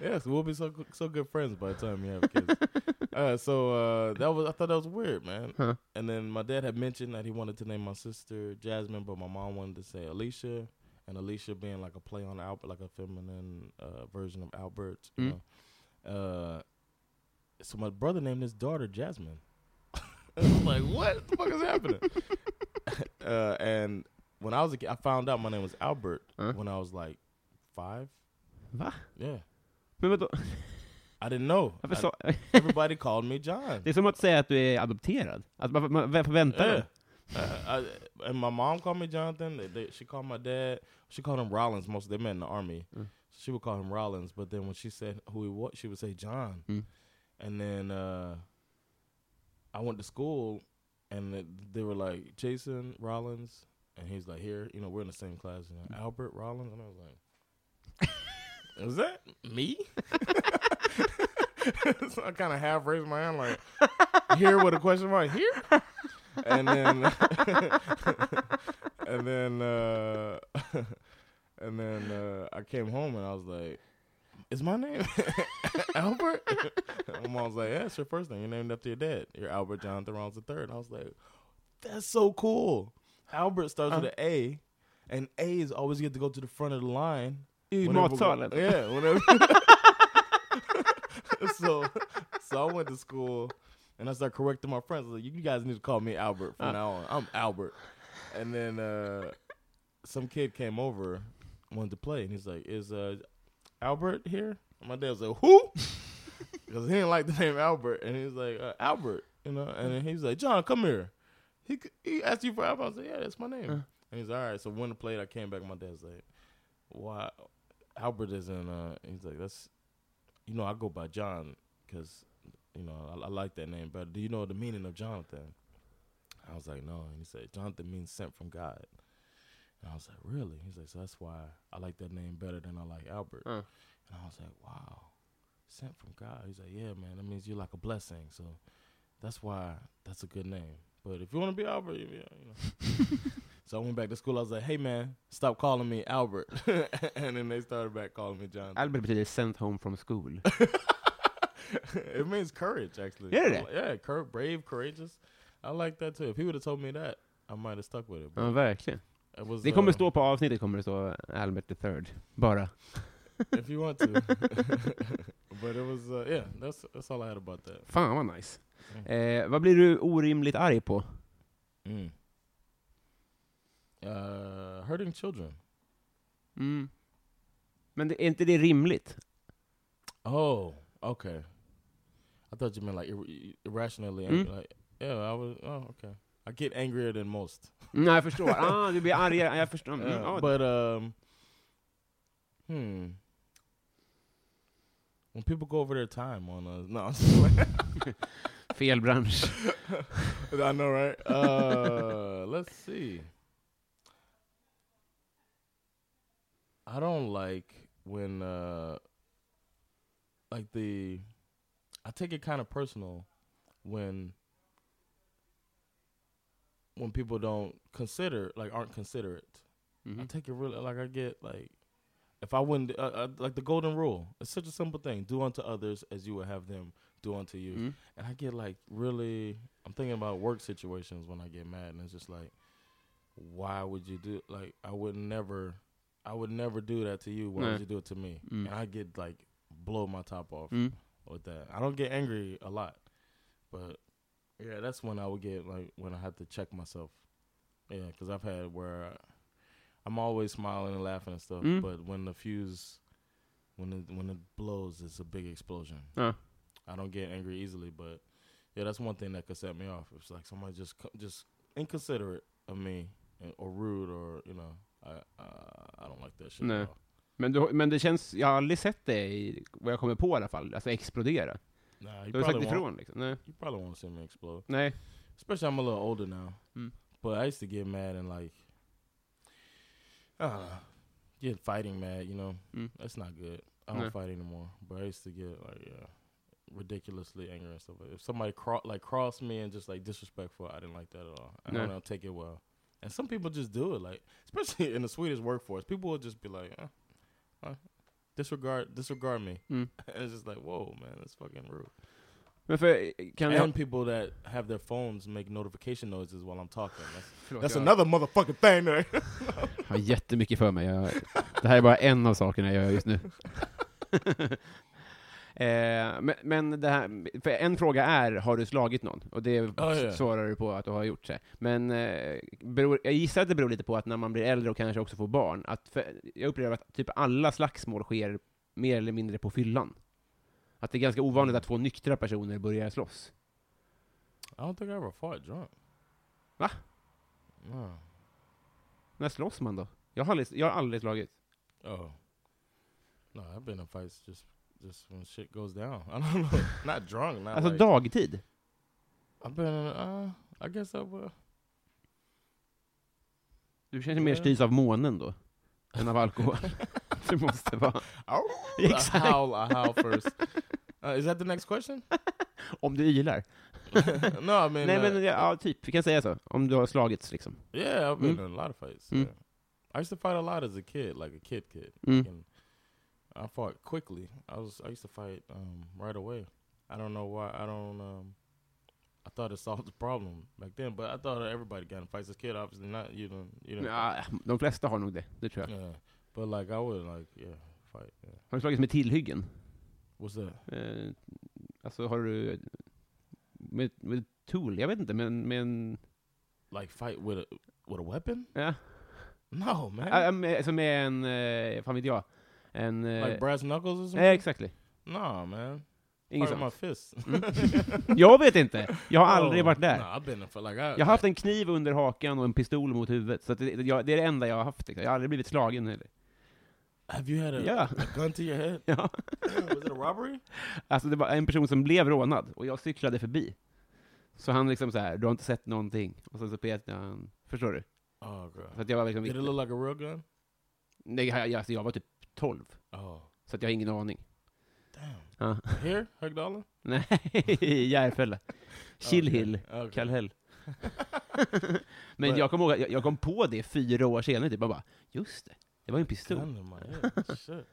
Yes, we'll be so so good friends by the time you have kids. [LAUGHS] uh, so uh, that was I thought that was weird, man. Huh. And then my dad had mentioned that he wanted to name my sister Jasmine, but my mom wanted to say Alicia, and Alicia being like a play on Albert, like a feminine uh, version of Albert. You Mm. know. Uh, so my brother named his daughter Jasmine. [LAUGHS] I'm [LAUGHS] like, what the fuck is happening? uh, and when I was a kid, I found out my name was Albert Huh? when I was like five. Yeah, I didn't know. Varför I- sa... everybody called me John. Det är som att säga att du är adopterad. Att man, man, Yeah. Uh, I, and my mom called me Jonathan. They, they, she called my dad. She called him Rollins. Most they met in the army. Mm. She would call him Rollins, but then when she said who he was, she would say John. Mm. And then uh, I went to school, and it, they were like Jason Rollins, and he's like here. You know, we're in the same class. You know, Albert Rollins, and I was like, "Is that me?" [LAUGHS] [LAUGHS] so I kind of half raised my hand, like here with a question mark here, and then [LAUGHS] and then uh, and then uh, I came home and I was like, "Is my name Albert?" my mom was like, "Yeah, it's your first name. You're named after your dad. You're Albert Jonathan Rollins III." And I was like, "That's so cool." Albert starts with an A, and A is always get to go to the front of the line. Whenever we- matsalen? Yeah, whenever. [LAUGHS] so, so I went to school and I started correcting my friends. I was like, you guys need to call me Albert from Uh. now on. I'm Albert. And then uh, some kid came over, wanted to play, and he's like, "Is uh, Albert here?" And my dad was like, "Who?" [LAUGHS] Because he didn't like the name Albert, and he's like, uh, "Albert," you know. And then he's like, "John, come here." He he asked you for Albert. I was like, "Yeah, that's my name." Uh. And he's like, "All right." So when the played, I came back. My dad's like, "Why?" Albert isn't. Uh, he's like, "That's." You know, I go by John because you know I, I like that name But Do you know the meaning of Jonathan? I was like, no. And he said, Jonathan means sent from God. And I was like, really? He's like, so that's why I like that name better than I like Albert. Uh. And I was like, wow, sent from God. He's like, yeah, man, that means you're like a blessing. So that's why that's a good name. But if you want to be Albert, you know. [LAUGHS] so I went back to school. I was like, hey, man, stop calling me Albert. [LAUGHS] and then they started back calling me Jonathan. Albert betyder sent home from school. [LAUGHS] it means courage, actually. Yeah, it yeah, cour- brave, courageous. I like that too. If he would have told me that, I might have stuck with it. Ja, verkligen. it was, Det kommer uh, stå på avsnittet, kommer det stå Albert the third. Bara. [LAUGHS] if you want to. but it was, uh, yeah. That's that's all I had about that. Fan vad nice. Mm. Eh, vad blir du orimligt arg på? Mm. Uh, hurting children. Mm. Men det, är inte det rimligt? Oh, okay. I thought you meant like ir- irrationally. Mm. Like, yeah, I was. Oh, okay. I get angrier than most. Mm, jag förstår. Ah, du blir argare. Jag förstår. Mm, Uh, ja. but um, hmm. When people go over their time on us, no, I'm just playing. [LAUGHS] Fel bransch. [LAUGHS] I know, right? Uh, let's see. I don't like when, uh, like the, I take it kind of personal when, when people don't consider, like, aren't considerate. I Mhm. take it really like I get like if I wouldn't uh, uh, like the golden rule. It's such a simple thing: do unto others as you would have them do unto you. Mm. And I get like really, I'm thinking about work situations when I get mad, and it's just like, why would you do like I would never, I would never do that to you. Why Nah. would you do it to me? Mm. And I get like blow my top off Mm. with that. I don't get angry a lot, but yeah, that's when I would get like when I had to check myself. Yeah, because I've had where I'm always smiling and laughing and stuff, Mm. but when the fuse, when it when it blows, it's a big explosion. Ja. I don't get angry easily, but yeah, that's one thing that could set me off. It's like somebody just just inconsiderate of me or rude or you know, I uh, I don't like that shit. Nej. Men, du, men det känns, jag har aldrig sett det, i, vad jag kommer på i alla fall, alltså explodera. Nah, you Du har sagt ifrån liksom? Nej. You probably won't see me explode. Nej. Especially I'm a little older now. Mm. But I used to get mad and like, I know, get fighting mad. You know, Mm. that's not good. I don't No. fight anymore. But I used to get like, yeah, ridiculously angry and stuff. If somebody cro- like crossed me and just like disrespectful, I didn't like that at all. I No. don't take it well. And some people just do it, like especially in the Swedish workforce, people will just be like, uh, uh, disregard, disregard me. Mm. [LAUGHS] and it's just like, whoa, man, that's fucking rude. Kan jag... And people that have their phones make notification noises while I'm talking. That's, [LAUGHS] that's another motherfucking thing there. [LAUGHS] har jättemycket för mig. Jag, det här är bara en av sakerna jag gör just nu. Eh, men, men det här, för en fråga är, har du slagit någon? Och det Ja, ja. svarar du på att du har gjort det. Men eh, beror, jag gissar att det beror lite på att när man blir äldre och kanske också får barn, att för, jag upplever att typ alla slagsmål sker mer eller mindre på fyllan. Att det är ganska ovanligt att två nyktra personer börjar slåss. I don't think I ever fought drunk. Va? No. När slåss man då? Jag har aldrig, jag har aldrig slagit. Oh. No, I've been in fights just just when shit goes down. [LAUGHS] I don't know. not drunk. Not Alltså like, dagtid? I've been. in- Uh, I guess I will. Du känner mer styrs av månen då? Än av alkohol? [LAUGHS] det måste vara. [LAUGHS] I Exakt. howl. I howl first. Uh, is that the next question? Om du ylar? no, I mean. Nej uh, men ja, ja, typ, vi kan säga så. Om du har slagits liksom. Yeah, I've been Mm. in a lot of fights. Mm. Yeah. I used to fight a lot as a kid, like a kid kid. Mm. And I fought quickly. I was I used to fight um, right away. I don't know why. I don't. Um, I thought it solved the problem back then, but I thought everybody got in fights as a kid. Obviously not. You don't. You don't. Ja, [LAUGHS] de flesta har nog det, det tror jag. Yeah, but like I would like yeah fight. Yeah. Har du slagits med tillhyggen? What's that? Eh, alltså har du... Med, med tool? Jag vet inte, men med en... Like fight with a with a weapon? Ja. No, man. Äh, med, alltså med en... Eh, fan vet jag. En... Eh, like brass knuckles or eh, something? exakt. no, man. Inget sånt. fists. [LAUGHS] Jag vet inte! Jag har aldrig Oh, varit där. For like I, Jag har haft en kniv under hakan och en pistol mot huvudet, så att det, jag, det är det enda jag har haft. Liksom. Jag har aldrig blivit slagen heller. Have you had a, Ja. a gun to your head? [LAUGHS] Ja. Was it a robbery? Alltså det var en person som blev rånad, och jag cyklade förbi. Så han liksom så här, du har inte sett någonting. Och så, så petade han, förstår du? Oh, girl. Så att jag var liksom... Did it look like a real gun? Nej, jag, alltså jag var typ 12, Oh, så att jag har ingen aning. damn. Ja. Here, Högdalen? [LAUGHS] Nej, Järfälla. Chillhill, Okay. Okay. Kallhäll. [LAUGHS] Men jag kommer ihåg, jag, jag kom på det fyra år senare, typ, bara, just det, det var ju en pistol. My. [LAUGHS]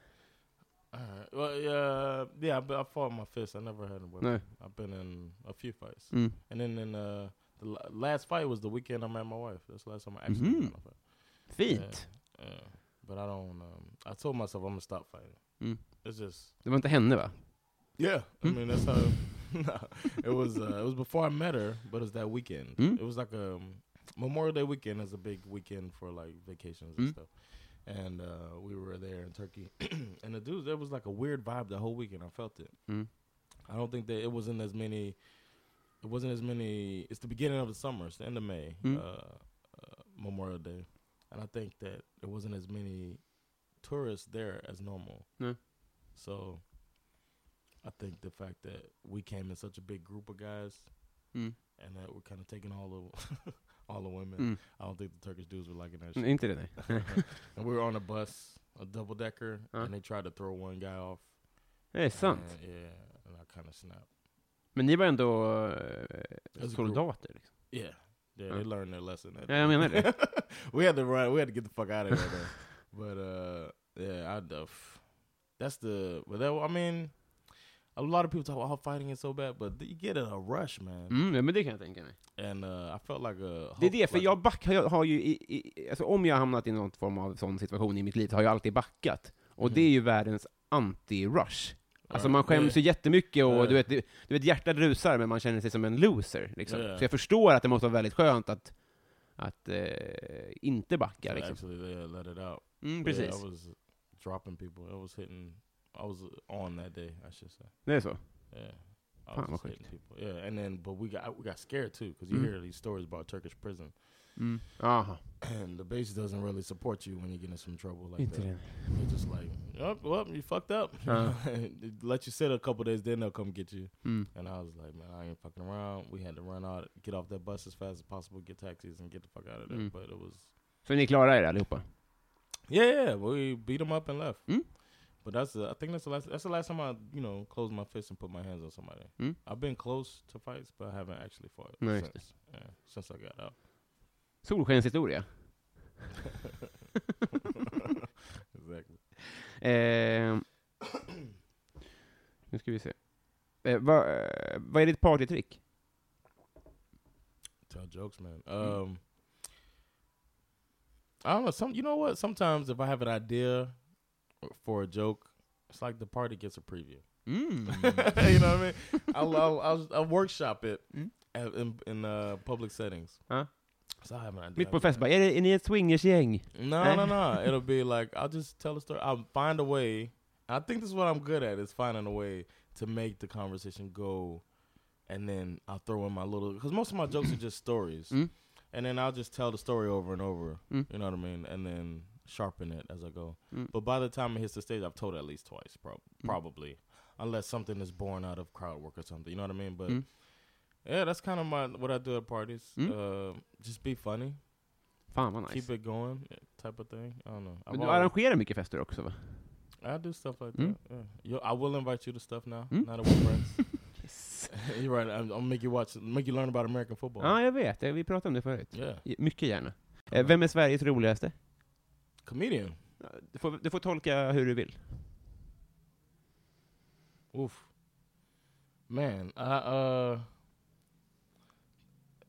Alright. Well, yeah, yeah. I, I fought my fist. I never had a weapon. No. I've been in a few fights, Mm. and then in uh, the la- last fight was the weekend I met my wife. That's the last time I actually Mhm. got in a fight. Fint. Yeah, but I don't. Um, I told myself I'm gonna stop fighting. Mm. It's just Det var inte henne va? Yeah, I Hmm? mean that's how. [LAUGHS] no, it was. Uh, it was before I met her, but it was that weekend. Hmm? It was like a um, Memorial Day weekend is a big weekend for like vacations and Hmm? stuff. And uh, we were there in Turkey, [CLEARS THROAT] and the dudes there was like a weird vibe the whole weekend. I felt it. Mm. I don't think that it wasn't as many. It wasn't as many. It's the beginning of the summer. It's the end of May. Mm. Uh, uh, Memorial Day, and I think that there wasn't as many tourists there as normal. No. So, I think the fact that we came in such a big group of guys, Mm. and that we're kind of taking all the [LAUGHS] all the women. Mm. I don't think the Turkish dudes were liking that shit. [LAUGHS] And we were on a bus, a double decker, Uh. and they tried to throw one guy off. Är sant. And, yeah, and I kind of snapped. Men ni var ändå a soldater liksom. Yeah, yeah, they learned their lesson. jag menar det. we had to run. We had to get the fuck out of here. [LAUGHS] But uh, yeah, I. Uh, f- that's the. But that, I mean, a lot of people talk about how fighting is so bad, but you get in a rush, man. Mm, men det kan jag tänka mig. And uh, I felt like a. Det är det, för like- jag back, jag har ju, i, i, alltså om jag hamnat i någon form av sån situation i mitt liv, så har jag alltid backat. Och Mhm. det är ju världens anti-rush. Alltså man skäms ju jättemycket och du vet, du, vet hjärtat rusar men man känner sig som en loser. Liksom. Så jag förstår att det måste vara väldigt skönt att, att eh, inte backa. Liksom. Mm, precis. Yeah, I was dropping people. I was hitting. I was on that day. I should say. Det är så? Yeah. I Fan, was hitting people. Yeah, and then but we got we got scared too because you Mm. hear these stories about Turkish prison, Mm. Aha. and [CLEARS THROAT] the base doesn't really support you when you get in some trouble like Inte that. det. They're just like, oh, well, you fucked up. [LAUGHS] Uh. They let you sit a couple days, then they'll come get you. Mm. And I was like, man, I ain't fucking around. We had to run out, get off that bus as fast as possible, get taxis, and get the fuck out of there. Mm. But it was, Så ni klarar er allihopa? yeah, yeah, we beat them up and left. Mm. But that's, the, I think that's the last, that's the last time I, you know, closed my fist and put my hands on somebody. Mm. I've been close to fights, but I haven't actually fought Nice. since. Yeah, since I got out. Solskenshistoria. Exactly. Eh, nu ska vi se. Eh, vad, eh, vad är ditt partytrick? Tell jokes, man. Um, I don't know. Some, you know what? Sometimes if I have an idea for a joke, it's like the party gets a preview. Mm. [LAUGHS] you know what I mean? I'll, I'll, I'll, I'll workshop it Mm. at- in, in uh, public settings. Ja. So I have an idea. På fest bara, är, är ni ett swingersgäng? No, no, no. [LAUGHS] It'll be like I'll just tell a story. I'll find a way I think this is what I'm good at is finding a way to make the conversation go, and then I'll throw in my little because most of my jokes are just stories, Mm. and then I'll just tell the story over and over. Mm. You know what I mean, and then sharpen it as I go. Mm. But by the time it hits the stage, I've told it at least twice, prob- Mm. probably, unless something is born out of crowd work or something. You know what I mean? But Mm. Yeah, that's kind of my what I do at parties. Mm. Uh, just be funny, Fan vad nice. keep it going, type of thing. I don't know. I've Men du always- arrangerar mycket fester också va? I do stuff like Mm. that. Yeah. Yo, I will invite you to stuff now. Mm. Now that we're friends. [LAUGHS] [LAUGHS] You're right. I'm, I'll make you watch, make you learn about American football. Ja, jag vet. Vi pratade om det förut. Yeah. Mycket gärna. Eh, Vem är Sveriges roligaste? Comedian. Du får, du får tolka hur du vill. Oof. Man, I uh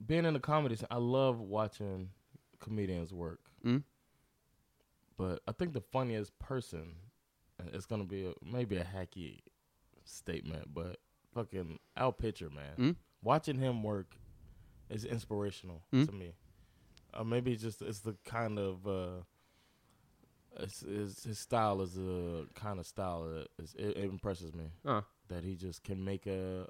being in the comedy scene, I love watching comedians work. Mm. But I think the funniest person and it's gonna be a, maybe a hacky statement, but fucking Al Pitcher, man. Mm. Watching him work is inspirational Mm. to me. Uh, maybe it's just it's the kind of uh, it's, it's, his style is a kind of style that is, it, it impresses me Ja. that he just can make a.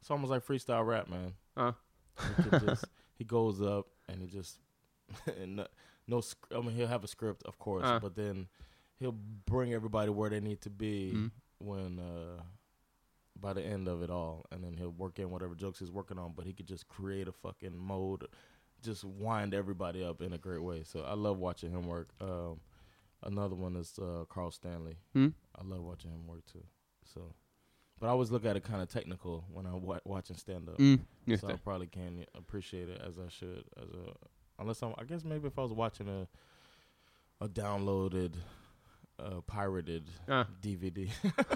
It's almost like freestyle rap, man. Ja. He, just, [LAUGHS] he goes up and he just [LAUGHS] and no, no. I mean, he'll have a script, of course, Uh. but then he'll bring everybody where they need to be Mm. when uh, by the end of it all, and then he'll work in whatever jokes he's working on. But he could just create a fucking mode, just wind everybody up in a great way. So I love watching him work. Um, another one is uh, Carl Stanley. Mm. I love watching him work too. So, but I always look at it kind of technical when I'm wa- watching stand up. Mm, so I probably can't appreciate it as I should. As a unless I'm, I guess maybe if I was watching a a downloaded, uh, pirated. DVD.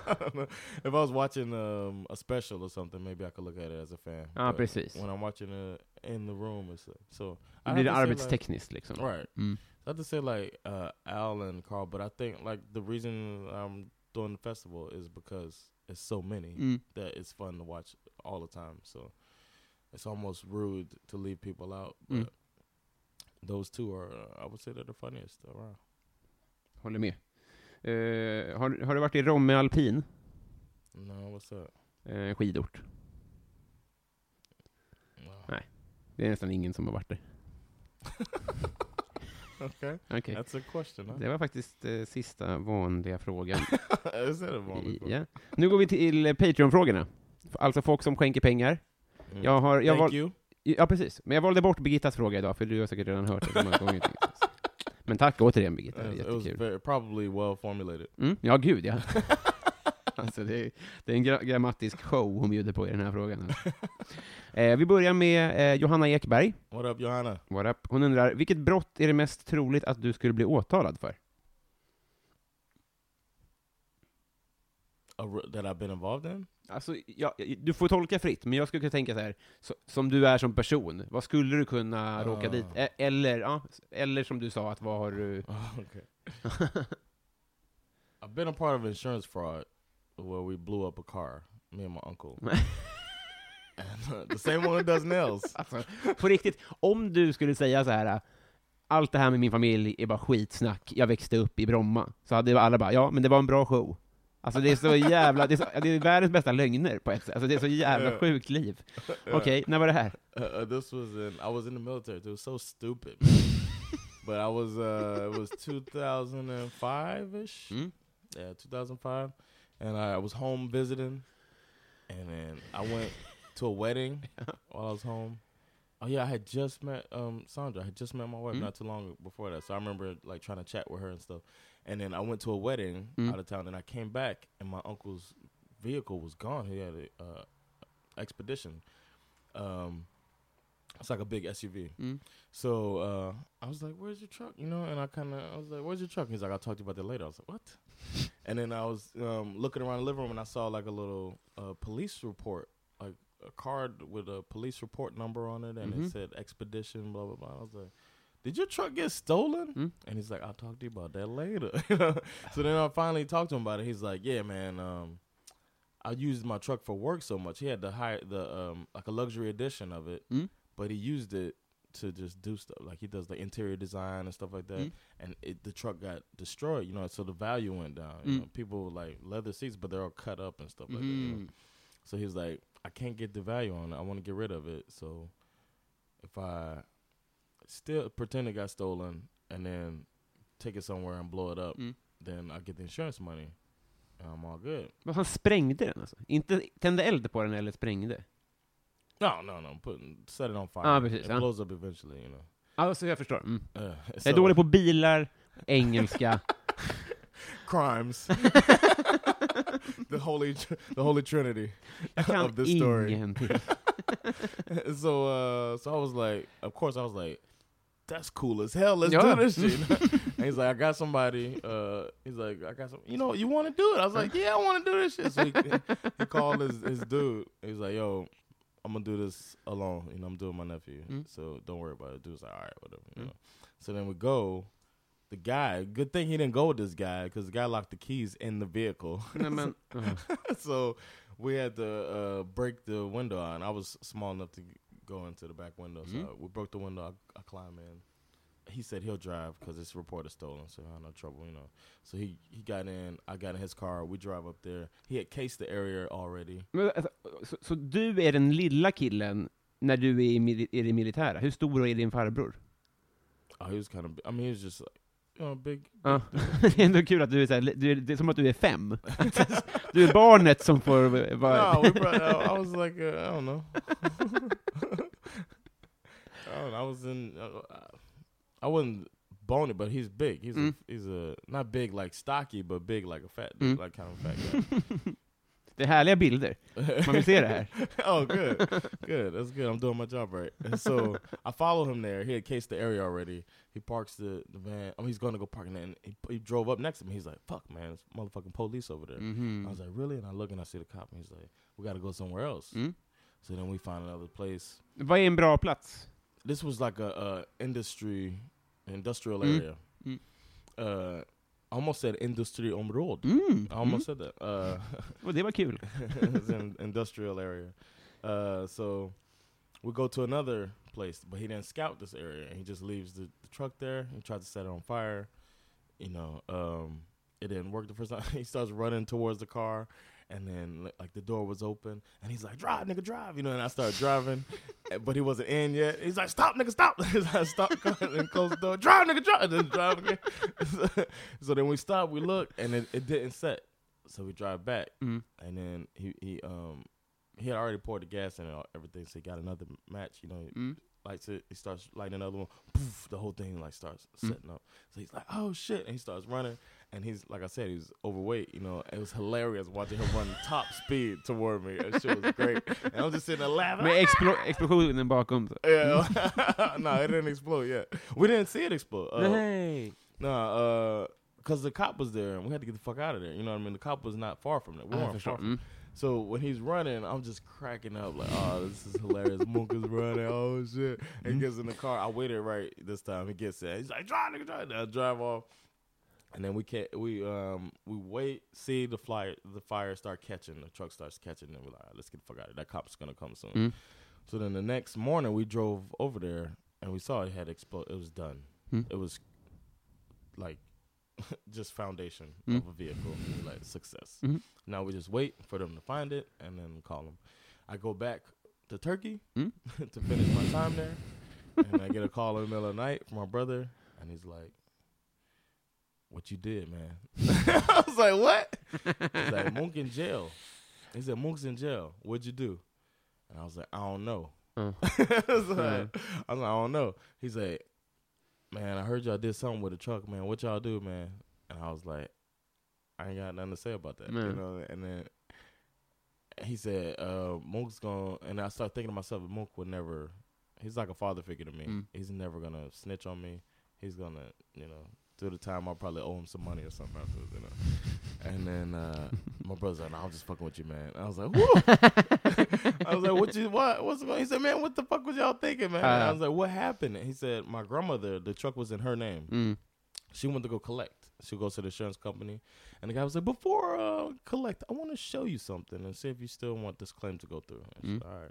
I don't know. if I was watching um, a special or something, maybe I could look at it as a fan. Ja, But precis. When I'm watching it in the room, it's uh, so. I det have to say, like- arbetstekniskt liksom. Right. Mm. I have to say like uh, Al and Carl, but I think like the reason I'm doing the festival is because it's so many Mm. that it's fun to watch all the time. So it's almost rude to leave people out. But Mm. those two are, uh, I would say, they're the funniest around. Håller med. Eh, har, har du varit i Romme Alpin? No, what's that? Eh, skidort. No. Nej. Det är nästan ingen som har varit där. [LAUGHS] Okay, Okej. that's a question. Huh? Det var faktiskt eh, sista vanliga frågan. [LAUGHS] Ja. Nu går vi till eh, Patreon-frågorna. Alltså folk som skänker pengar. Mm. Jag har, jag Thank val, you. ja, precis. Men jag valde bort Birgittas fråga idag, för du har säkert redan hört det så många gånger. [LAUGHS] Men tack återigen Birgitta, det är It was jättekul. probably well formulated. Mm, ja, gud ja. [LAUGHS] [LAUGHS] alltså, det, är, det är en gra grammatisk show hon bjuder på i den här frågan. Alltså. [LAUGHS] eh, vi börjar med eh, Johanna Ekberg. What up, Johanna? What up? Hon undrar, vilket brott är det mest troligt att du skulle bli åtalad för? That I've been involved in? Alltså, ja, du får tolka fritt, men jag skulle kunna tänka så här, så, som du är som person, vad skulle du kunna råka Ah. dit? E- Eller, ja, eller som du sa, att vad har du... Oh, okay. [LAUGHS] I've been a part of insurance fraud where we blew up a car, me and my uncle. [LAUGHS] and, uh, the same one who does nails. [LAUGHS] Alltså, på riktigt, om du skulle säga så här, allt det här med min familj är bara skitsnack, jag växte upp i Bromma, så hade alla bara, ja, men det var en bra show. Alltså det är så jävla, det är, så, det är världens bästa lögner på ett sätt, alltså det är så jävla sjukt liv. [LAUGHS] Okej, när var det här? Uh, uh, this was in, I was in the military. It was so stupid. but I was, uh, it was 2005-ish. Mm. Yeah, 2005. And I was home visiting. And then I went [LAUGHS] to a wedding while I was home. Oh yeah, I had just met um Sandra. I had just met my wife Mm. not too long before that. So I remember like trying to chat with her and stuff. And then I went to a wedding Mm. out of town and I came back and my uncle's vehicle was gone. He had a uh, expedition. Um it's like a big SUV. Mm. So uh, I was like, "Where's your truck?" You know, and I kind of I was like, "Where's your truck?" He's like, "I'll talk to you about that later." I was like, "What?" And then I was um, looking around the living room and I saw like a little uh, police report, like a card with a police report number on it, and Mhm. it said expedition, blah blah blah. I was like, "Did your truck get stolen?" Mm. And he's like, "I'll talk to you about that later." [LAUGHS] so then I finally talked to him about it. He's like, "Yeah, man." Um, I used my truck for work so much. He had the high the um like a luxury edition of it, Mm. but he used it to just do stuff. Like he does the interior design and stuff like that. Mm. And it, the truck got destroyed, you know, so the value went down. You Mm. know, people like leather seats, but they're all cut up and stuff like that. You know? Mhm. So he's like, I can't get the value on it. I want to get rid of it. So if I still pretend it got stolen and then take it somewhere and blow it up, Mm. then I get the insurance money. And I'm all good. Men han sprängde den alltså? Inte tände eld på den eller sprängde? No, no, no. Put set it on fire. Ah, precis, it ja. blows up eventually, you know. Alltså jag förstår. Mm. Uh, Jag är dålig på bilar, engelska. [LAUGHS] crimes. [LAUGHS] the holy, the holy trinity of this story. [LAUGHS] so, uh, so I was like, of course, I was like, that's cool as hell. Let's Yeah. do this shit. and he's like, I got somebody. Uh, he's like, I got some. You know, you want to do it? I was like, yeah, I want to do this shit. So he, he called his his dude. He's like, yo, I'm gonna do this alone. You know, I'm doing my nephew. Mm. So don't worry about it. Dude's like, all right, whatever. You Mm. know. So then we go. The guy. Good thing he didn't go with this guy because the guy locked the keys in the vehicle. Nej, men, [LAUGHS] uh. so we had to uh, break the window and I was small enough to go into the back window. So Mhm. we broke the window. I, I climbed in. He said he'll drive because it's reported stolen, so I had no trouble, you know. So he he got in. I got in his car. We drive up there. He had cased the area already. Men, alltså, så, så du är den lilla killen när du är i, mili- i det militära? Hur stor är din farbror? Oh, he was kind of. I mean, he was just like, you know, big. Ja. [LAUGHS] det är ändå kul att du är, så här, du är, det är som att du är fem. [LAUGHS] du är barnet som får vara... no, we brought, [LAUGHS] I was like, uh, I don't know. I, don't know. I was in. Uh, I wasn't bony, but he's big. He's Mm. a, he's a not big like stocky, but big like a fat, dude, Mm. like kind of fat guy. [LAUGHS] Det är härliga bilder. Man vill se det här. [LAUGHS] oh, good, good. That's good. I'm doing my job right. And so I follow him there. He had cased the area already. He parks the, the van. Mean, he's going to go park in there. And he, he drove up next to me. He's like, "Fuck, man, it's motherfucking police over there." Mhm. I was like, "Really?" And I look and I see the cop, and he's like, "We got to go somewhere else." Mm. So then we find another place. Vad är en bra plats? This was like a, a industry, industrial Mm. area. Mm. Uh, I almost said road. Mm. I almost said that. Uh, Och det var kul. it's an industrial area. Uh, so we go to another place, but he didn't scout this area. He just leaves the, the truck there. He tries to set it on fire. You know, um, it didn't work the first time. [LAUGHS] he starts running towards the car, and then like the door was open, and he's like, "Drive, nigga, drive!" You know, and I started driving, [LAUGHS] eh, but he wasn't in yet. He's like, "Stop, nigga, stop!" [LAUGHS] He's like, "Stop!" [LAUGHS] and close the door. Drive, nigga, drive. And then drive again. so then we stop. We look, and it, it didn't set. So we drive back Mm. and then he he um he had already poured the gas in and everything, so he got another match. You know, he Mm. lights it. He starts lighting another one. Poof, the whole thing like starts Mm. setting up. So he's like, "Oh shit!" And he starts running. And he's like I said, he's overweight. You know, it was hilarious watching him run top speed toward me. That shit was great. And I'm just sitting there laughing. Med explo explosionen bakom. Så. Yeah, [LAUGHS] no, it didn't explode yet. We didn't see it explode. Uh, Nej. no, uh, because the cop was there, and we had to get the fuck out of there. You know what I mean? The cop was not far from there. We weren't förstår. far from Mm. So when he's running, I'm just cracking up like, oh, this is hilarious. Mook is running, oh shit. And he gets in the car. I waited right this time. He gets there. He's like, drive, nigga, drive. I drive off. And then we can't we um we wait, see the fire the fire start catching, the truck starts catching, and we're like, right, let's get the fuck out of here. That cop's gonna come soon. Mm. So then the next morning we drove over there and we saw it had exploded. It was done. Mm. It was like [LAUGHS] just foundation Mm. of a vehicle, like success. Mhm. Now we just wait for them to find it and then call them. I go back to Turkey Mm. [LAUGHS] to finish my time there, and I get a call in the middle of the night from my brother, and he's like, "What you did, man?" [LAUGHS] [LAUGHS] I was like, "What?" He's like, [LAUGHS] "Mook in jail." He said, "Mook's in jail. What'd you do?" And I was like, "I don't know." Uh. I, was like, I was like, "I don't know." He's like, "Man, I heard y'all did something with a truck, man. What y'all do, man?" And I was like, "I ain't got nothing to say about that." You know. And then he said, uh, "Mook's gonna," and I started thinking to myself, "Mook would never." He's like a father figure to me. Mm. He's never gonna snitch on me. He's gonna, you know, through the time I'll probably owe him some money or something afterwards, you know. [LAUGHS] And then uh, my brother's like, "No, I'm just fucking with you, man." I was like, "Whoa!" [LAUGHS] I was like, "What you what? What's going?" He said, "Man, what the fuck was y'all thinking, man?" Uh. I was like, "What happened?" And he said, "My grandmother, the truck was in her name. Mm. She went to go collect. She goes to the insurance company, and the guy was like, "Before uh, collect, I want to show you something and see if you still want this claim to go through." And Mm. said, All right.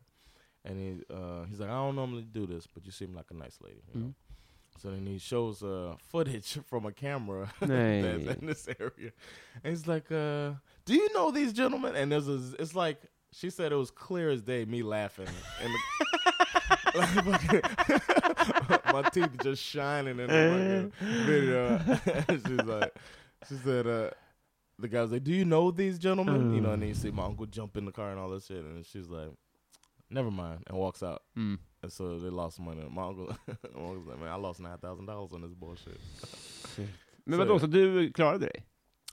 and he uh, he's like, I don't normally do this, but you seem like a nice lady. You know? Mm. So then he shows uh, footage [LAUGHS] from a camera Nej. [LAUGHS] that's in this area, and he's like, uh, "Do you know these gentlemen?" And there's a, it's like she said it was clear as day, me laughing, and the, [LAUGHS] my teeth just shining in the video. She's like, she said, uh, the guy was like, "Do you know these gentlemen?" You know, and then you see my uncle jump in the car and all this shit, and she's like, "Never mind," and walks out. Mm. And so they lost money. My uncle, [LAUGHS] my uncle like, "Man, I lost nine thousand dollars on this bullshit." Men vadå, så du klarade dig?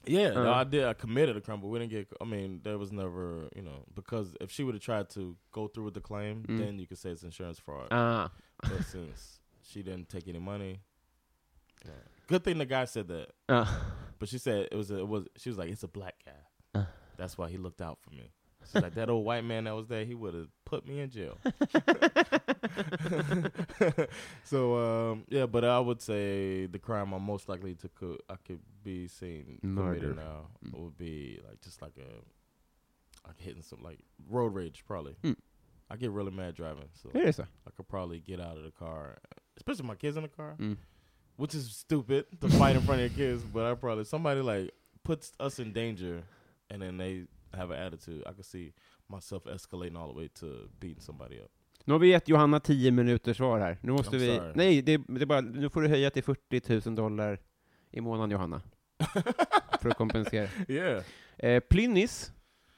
Yeah, no. I did. I committed a crime, but we didn't get. I mean, there was never, you know, because if she would have tried to go through with the claim, Mm. then you could say it's insurance fraud. Ah. but [LAUGHS] since she didn't take any money, yeah. good thing the guy said that. Ah. But she said it was. A, it was. She was like, "It's a black guy." Uh. That's why he looked out for me. She's like, "That old white man that was there, he would have put me in jail." [LAUGHS] so um, yeah, but I would say the crime I'm most likely to co- I could be seen committing now Mm. would be like just like a like hitting some like road rage probably. Mm. I get really mad driving, so det så? I could probably get out of the car, especially my kids in the car, Mm. which is stupid to fight in front of your kids. But I probably somebody like puts us in danger, and then they have an attitude. I could see myself escalating all the way to beating somebody up. Nu har vi gett Johanna 10 minuters svar här. Nu måste I'm vi... sorry. Nej, det, det bara, nu får du höja till 40 000 dollar i månaden, Johanna. [LAUGHS] för att kompensera. Yeah. Eh, Plynnis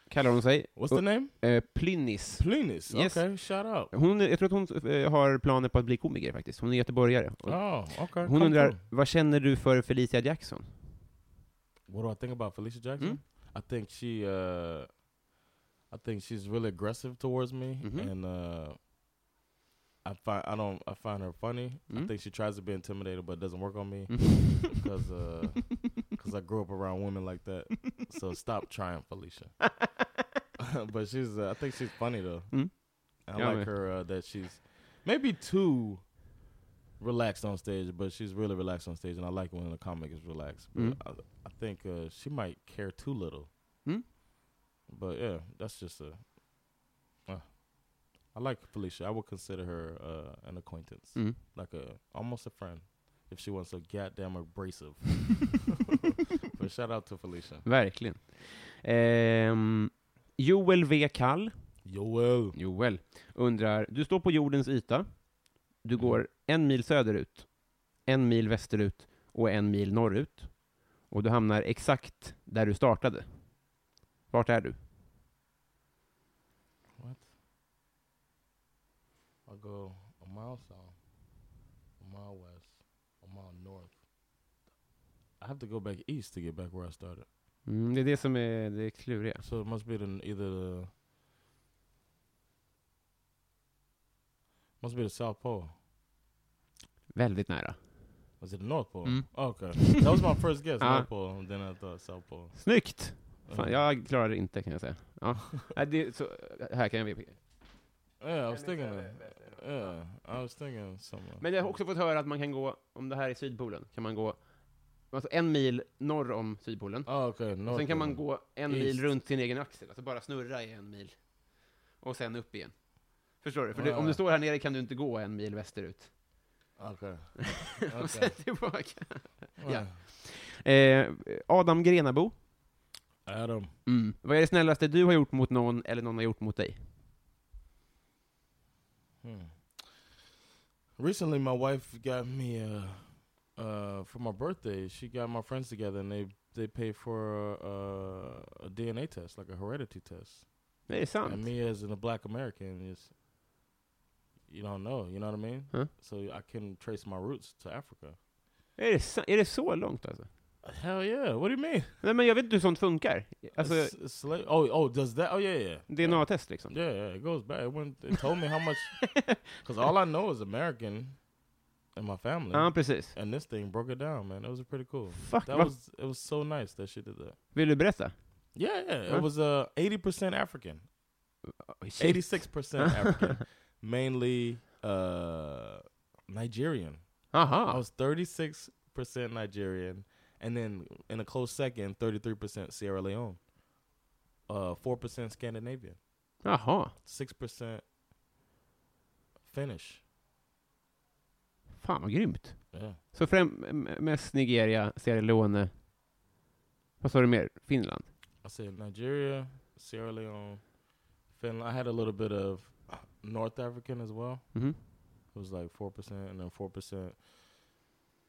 kallar hon sig. What's the name? Eh, Plynnis. Plynnis. Yes. Okay, shout out. Hon, jag tror att hon eh, har planer på att bli komiker faktiskt. Hon är göteborgare. Oh, okay. hon come undrar, through. vad känner du för Felicia Jackson? What do I think about Felicia Jackson? Mm. I think she uh I think she's really aggressive towards me Mhm. and uh I find I don't I find her funny. I Mm. think she tries to be intimidated but it doesn't work on me [LAUGHS] Mm. because uh cuz I grew up around women like that. so stop trying Felicia. [LAUGHS] [LAUGHS] but she's uh, I think she's funny though. Mm. I Yeah, like man. her uh, that she's maybe too relaxed on stage, but she's really relaxed on stage, and I like when a comic is relaxed. But Mm. I, I think uh, she might care too little. Mm. But yeah, that's just a. Uh, I like Felicia. I would consider her uh, an acquaintance, Mm. like a almost a friend, if she wasn't so goddamn abrasive. [LAUGHS] but shout out to Felicia. Verkligen. Ehm, Joel V. Kall, Joel. Joel, undrar, du står på jordens yta, du går en mil söderut, en mil västerut och en mil norrut, och du hamnar exakt där du startade. Vart är du? What? I'll go a mile south, a mile west, a mile north. I have to go back east to get back where I started. Mm, det är det som är det kluriga. So it must be the either the must be the South Pole. Väldigt nära. Was it the North Pole? Mm. Oh, okay, that was my first guess. [LAUGHS] Ah. North Pole, then I thought South Pole. Snyggt! Fan, Uh, jag klarar det inte, kan jag säga. Ja. [LAUGHS] Nej, det, så, här kan jag... yeah, I was thinking. Yeah, I was thinking somewhere. Men jag har också fått höra att man kan gå, om det här är Sydpolen, kan man gå alltså en mil norr om Sydpolen. Oh, okay. Sen kan man gå en East. mil runt sin egen axel, alltså bara snurra i en mil. Och sen upp igen. Förstår du? För du, Ja. om du står här nere kan du inte gå en mil västerut. Okay. [LAUGHS] och sen tillbaka. Yeah. Eh, Adam Grenabo, Adam. mm. vad är det snällaste du har gjort mot någon, eller någon har gjort mot dig? Hmm. Recently, my wife got me uh, uh, for my birthday. She got my friends together, and they they paid for uh, a DNA test, like a heredity test. Det är sant. And me as a black American is, you don't know, you know what I mean? Huh? So I can trace my roots to Africa. Är det, sa- är det så långt alltså? Hell yeah! What do you mean? Nej men jag vet inte hur sånt funkar. Alltså, it's sla- oh, oh, does that? Oh, yeah, yeah. DNA-test liksom. Yeah, yeah, it goes back. It, went, it told me how much, [LAUGHS] because all I know is American and my family. Ja, precis. and this thing broke it down, man. It was pretty cool. Fuck, That vad, was it was so nice that she did that. vill du berätta? Yeah, yeah. Huh? It was uh eighty percent African, Shit. eighty six percent African, [LAUGHS] mainly uh Nigerian. Uh huh. I was thirty six percent Nigerian, and then in a close second, thirty three percent Sierra Leone, uh four percent Scandinavian, uh huh, six percent Finnish. Fan vad grymt. Yeah. Så främ, mest Nigeria, Sierra Leone. Vad sa du mer? Finland? I said Nigeria, Sierra Leone, Finland. I had a little bit of North African as well. Mhm. It was like four percent, and then four percent,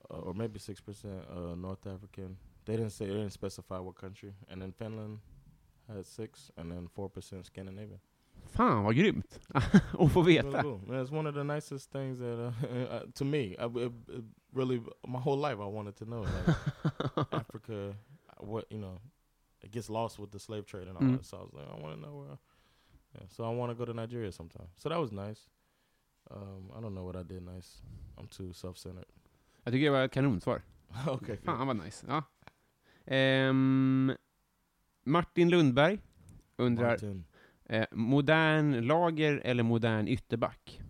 uh, or maybe six percent uh, North African. They didn't say they didn't specify what country. And then Finland had six, and then four percent Scandinavian. Fan vad grymt! att få Really veta. cool. Man, it's one of the nicest things that uh, [LAUGHS] uh, to me. I, it, it really my whole life I wanted to know like [LAUGHS] Africa. What you know, it gets lost with the slave trade and all Mm. that. So I was like, I want to know where. Yeah, so I want to go to Nigeria sometime. So that was nice. Um, I don't know what I did nice. I'm too self-centered. Jag tycker det var ett kanonsvar. [LAUGHS] okay. Fan vad nice. Ja. Ehm, Martin Lundberg undrar, Martin. eh, modern lager eller modern ytterback?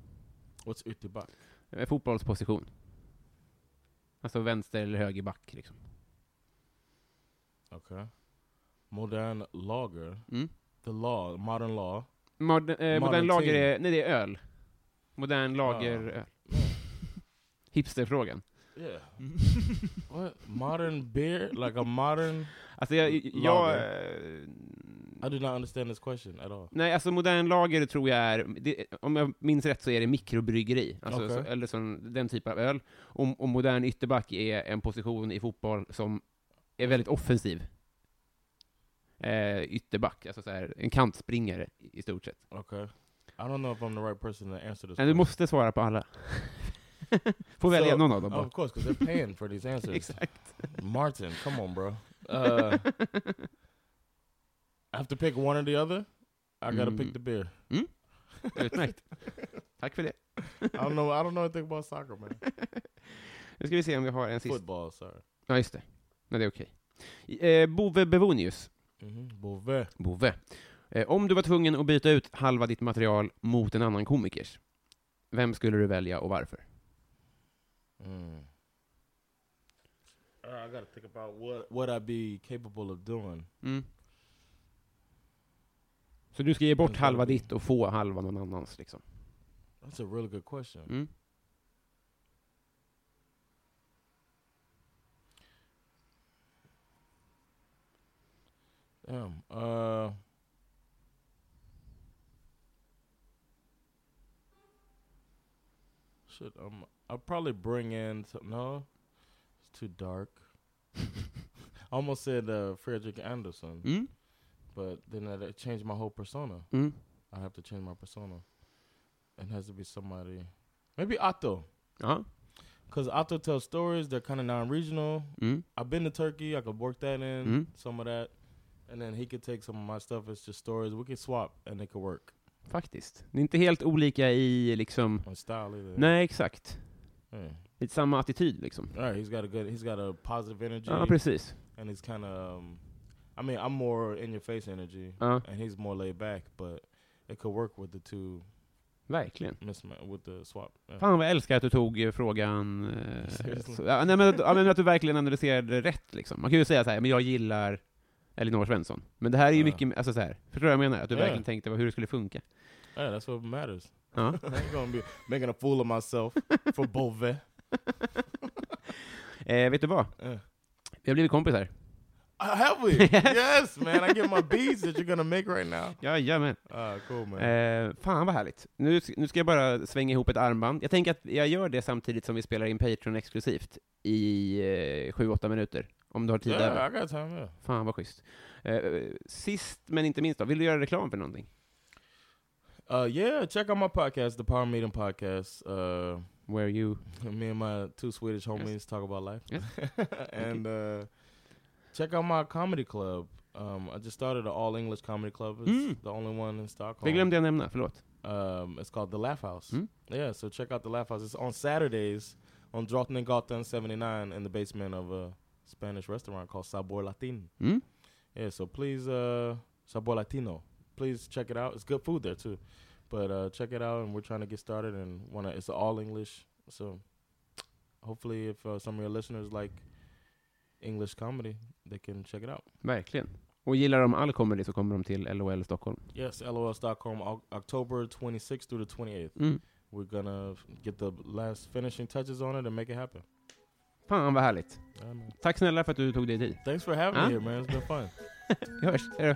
What's ytterback? Eh, fotbollsposition. Alltså vänster eller högerback liksom. Okay. Modern lager. Mm. The law. Modern law. Mod, eh, modern Modern lager är, nej det är öl. Modern lager öl. Hipsterfrågan. Yeah. what modern beer? Like a modern? Alltså jag, jag eh, I do not understand this question at all. Nej, alltså modern lager tror jag är, det, om jag minns rätt så är det mikrobryggeri, alltså, Okej. så, eller sån, den typen av öl. Och, och modern ytterback är en position i fotboll som är väldigt offensiv. Eh, ytterback, alltså så här, en kantspringare i, i stort sett. Okay. I don't know if I'm the right person to answer this. Men du måste svara på alla. [LAUGHS] Får välja So- någon av dem bara. Of course, because they're paying for these answers. [LAUGHS] Exakt. Martin, come on, bro. [LAUGHS] Uh, I have to pick one or the other. I gotta Mm. pick the beer. Utmärkt. Tack för det. I don't know. I don't know anything about soccer, man. Nu ska vi se om vi har en sista. Football, sorry. Ja, just det. Nej, det är okej. Eh, Bove Bevonius. Mm-hmm. Bove. Bove. Eh, om du var tvungen att byta ut halva ditt material mot en annan komikers, vem skulle du välja och varför? Mm. Uh, I gotta think about what what I'd be capable of doing. Mm. Så du ska ge bort halva ditt och få halva någon annans, liksom? That's a really good question. Mm. Damn. Uh. Shit. Um. I'll probably bring in. Some, no, it's too dark. [LAUGHS] I almost said uh, Frederick Anderson, Mm. but then that changed my whole persona. Mm. I have to change my persona. It has to be somebody. Maybe Otto. Ja. Because Otto tells stories. They're kind of non-regional. Mm. I've been to Turkey. I could work that in, Mm. some of that, and then he could take some of my stuff. It's just stories. We could swap, and it could work. Faktiskt. Ni är inte helt olika i, liksom... On style either. Nej, exakt. Yeah. Lite samma attityd, liksom. All right. He's got a good. He's got a positive energy, Ja, precis. and he's kind of. Um, I mean, I'm more in your face energy, Ja, and he's more laid back. But it could work with the two verkligen. with the swap. Yeah. Fan vad jag älskar att du tog eh, frågan... Eh, så, ja, nej, men, men att du verkligen analyserade rätt, liksom. Man kan ju säga så här, men jag gillar Elinor Svensson. Men det här är ju Ja. mycket, alltså så här, förstår du vad jag menar? Att du Ja. verkligen tänkte på hur det skulle funka. Yeah, that's what matters. Ja. [LAUGHS] I ain't gonna be making a fool of myself for Bove. [LAUGHS] Eh, vet du vad? Yeah. Vi har blivit kompisar. Uh, have we? [LAUGHS] yes, man. I get my beats that you're gonna make right now. Jajamän. Ah, cool, man. Eh, fan vad härligt. Nu, nu ska jag bara svänga ihop ett armband. Jag tänker att jag gör det samtidigt som vi spelar in Patreon exklusivt i eh, 7-8 minuter. Om du har tid över. I got time. Yeah. Fan vad schysst. Eh, sist men inte minst då, vill du göra reklam för någonting? Uh, yeah. Check out my podcast, the Power Meeting Podcast. Uh, Where you... [LAUGHS] me and my two Swedish homies talk about life. Yes. [LAUGHS] and uh, check out my comedy club. Um, I just started an all English comedy club. It's Mm. the only one in Stockholm. Det glömde jag nämna, förlåt. Um, it's called the Laugh House. Mm. Yeah, so check out the Laugh House. It's on Saturdays on Drottninggatan 79 in the basement of a Spanish restaurant called Sabor Latin. Mm? Yeah, so please, uh, Sabor Latino. Please check it out. It's good food there too. But uh, check it out, and we're trying to get started. And wanna, it's all English. So hopefully, if uh, some of your listeners like English comedy, they can check it out. Verkligen. Och gillar de all comedy så kommer de till LOL Stockholm. Yes, LOL Stockholm, October 26th through the 28th. Mm. we're gonna get the last finishing touches on it and make it happen. Fan vad härligt. Tack snälla för att du tog dig tid. Thanks for having me here, man. It's been fun. [LAUGHS] Vi hörs. Hej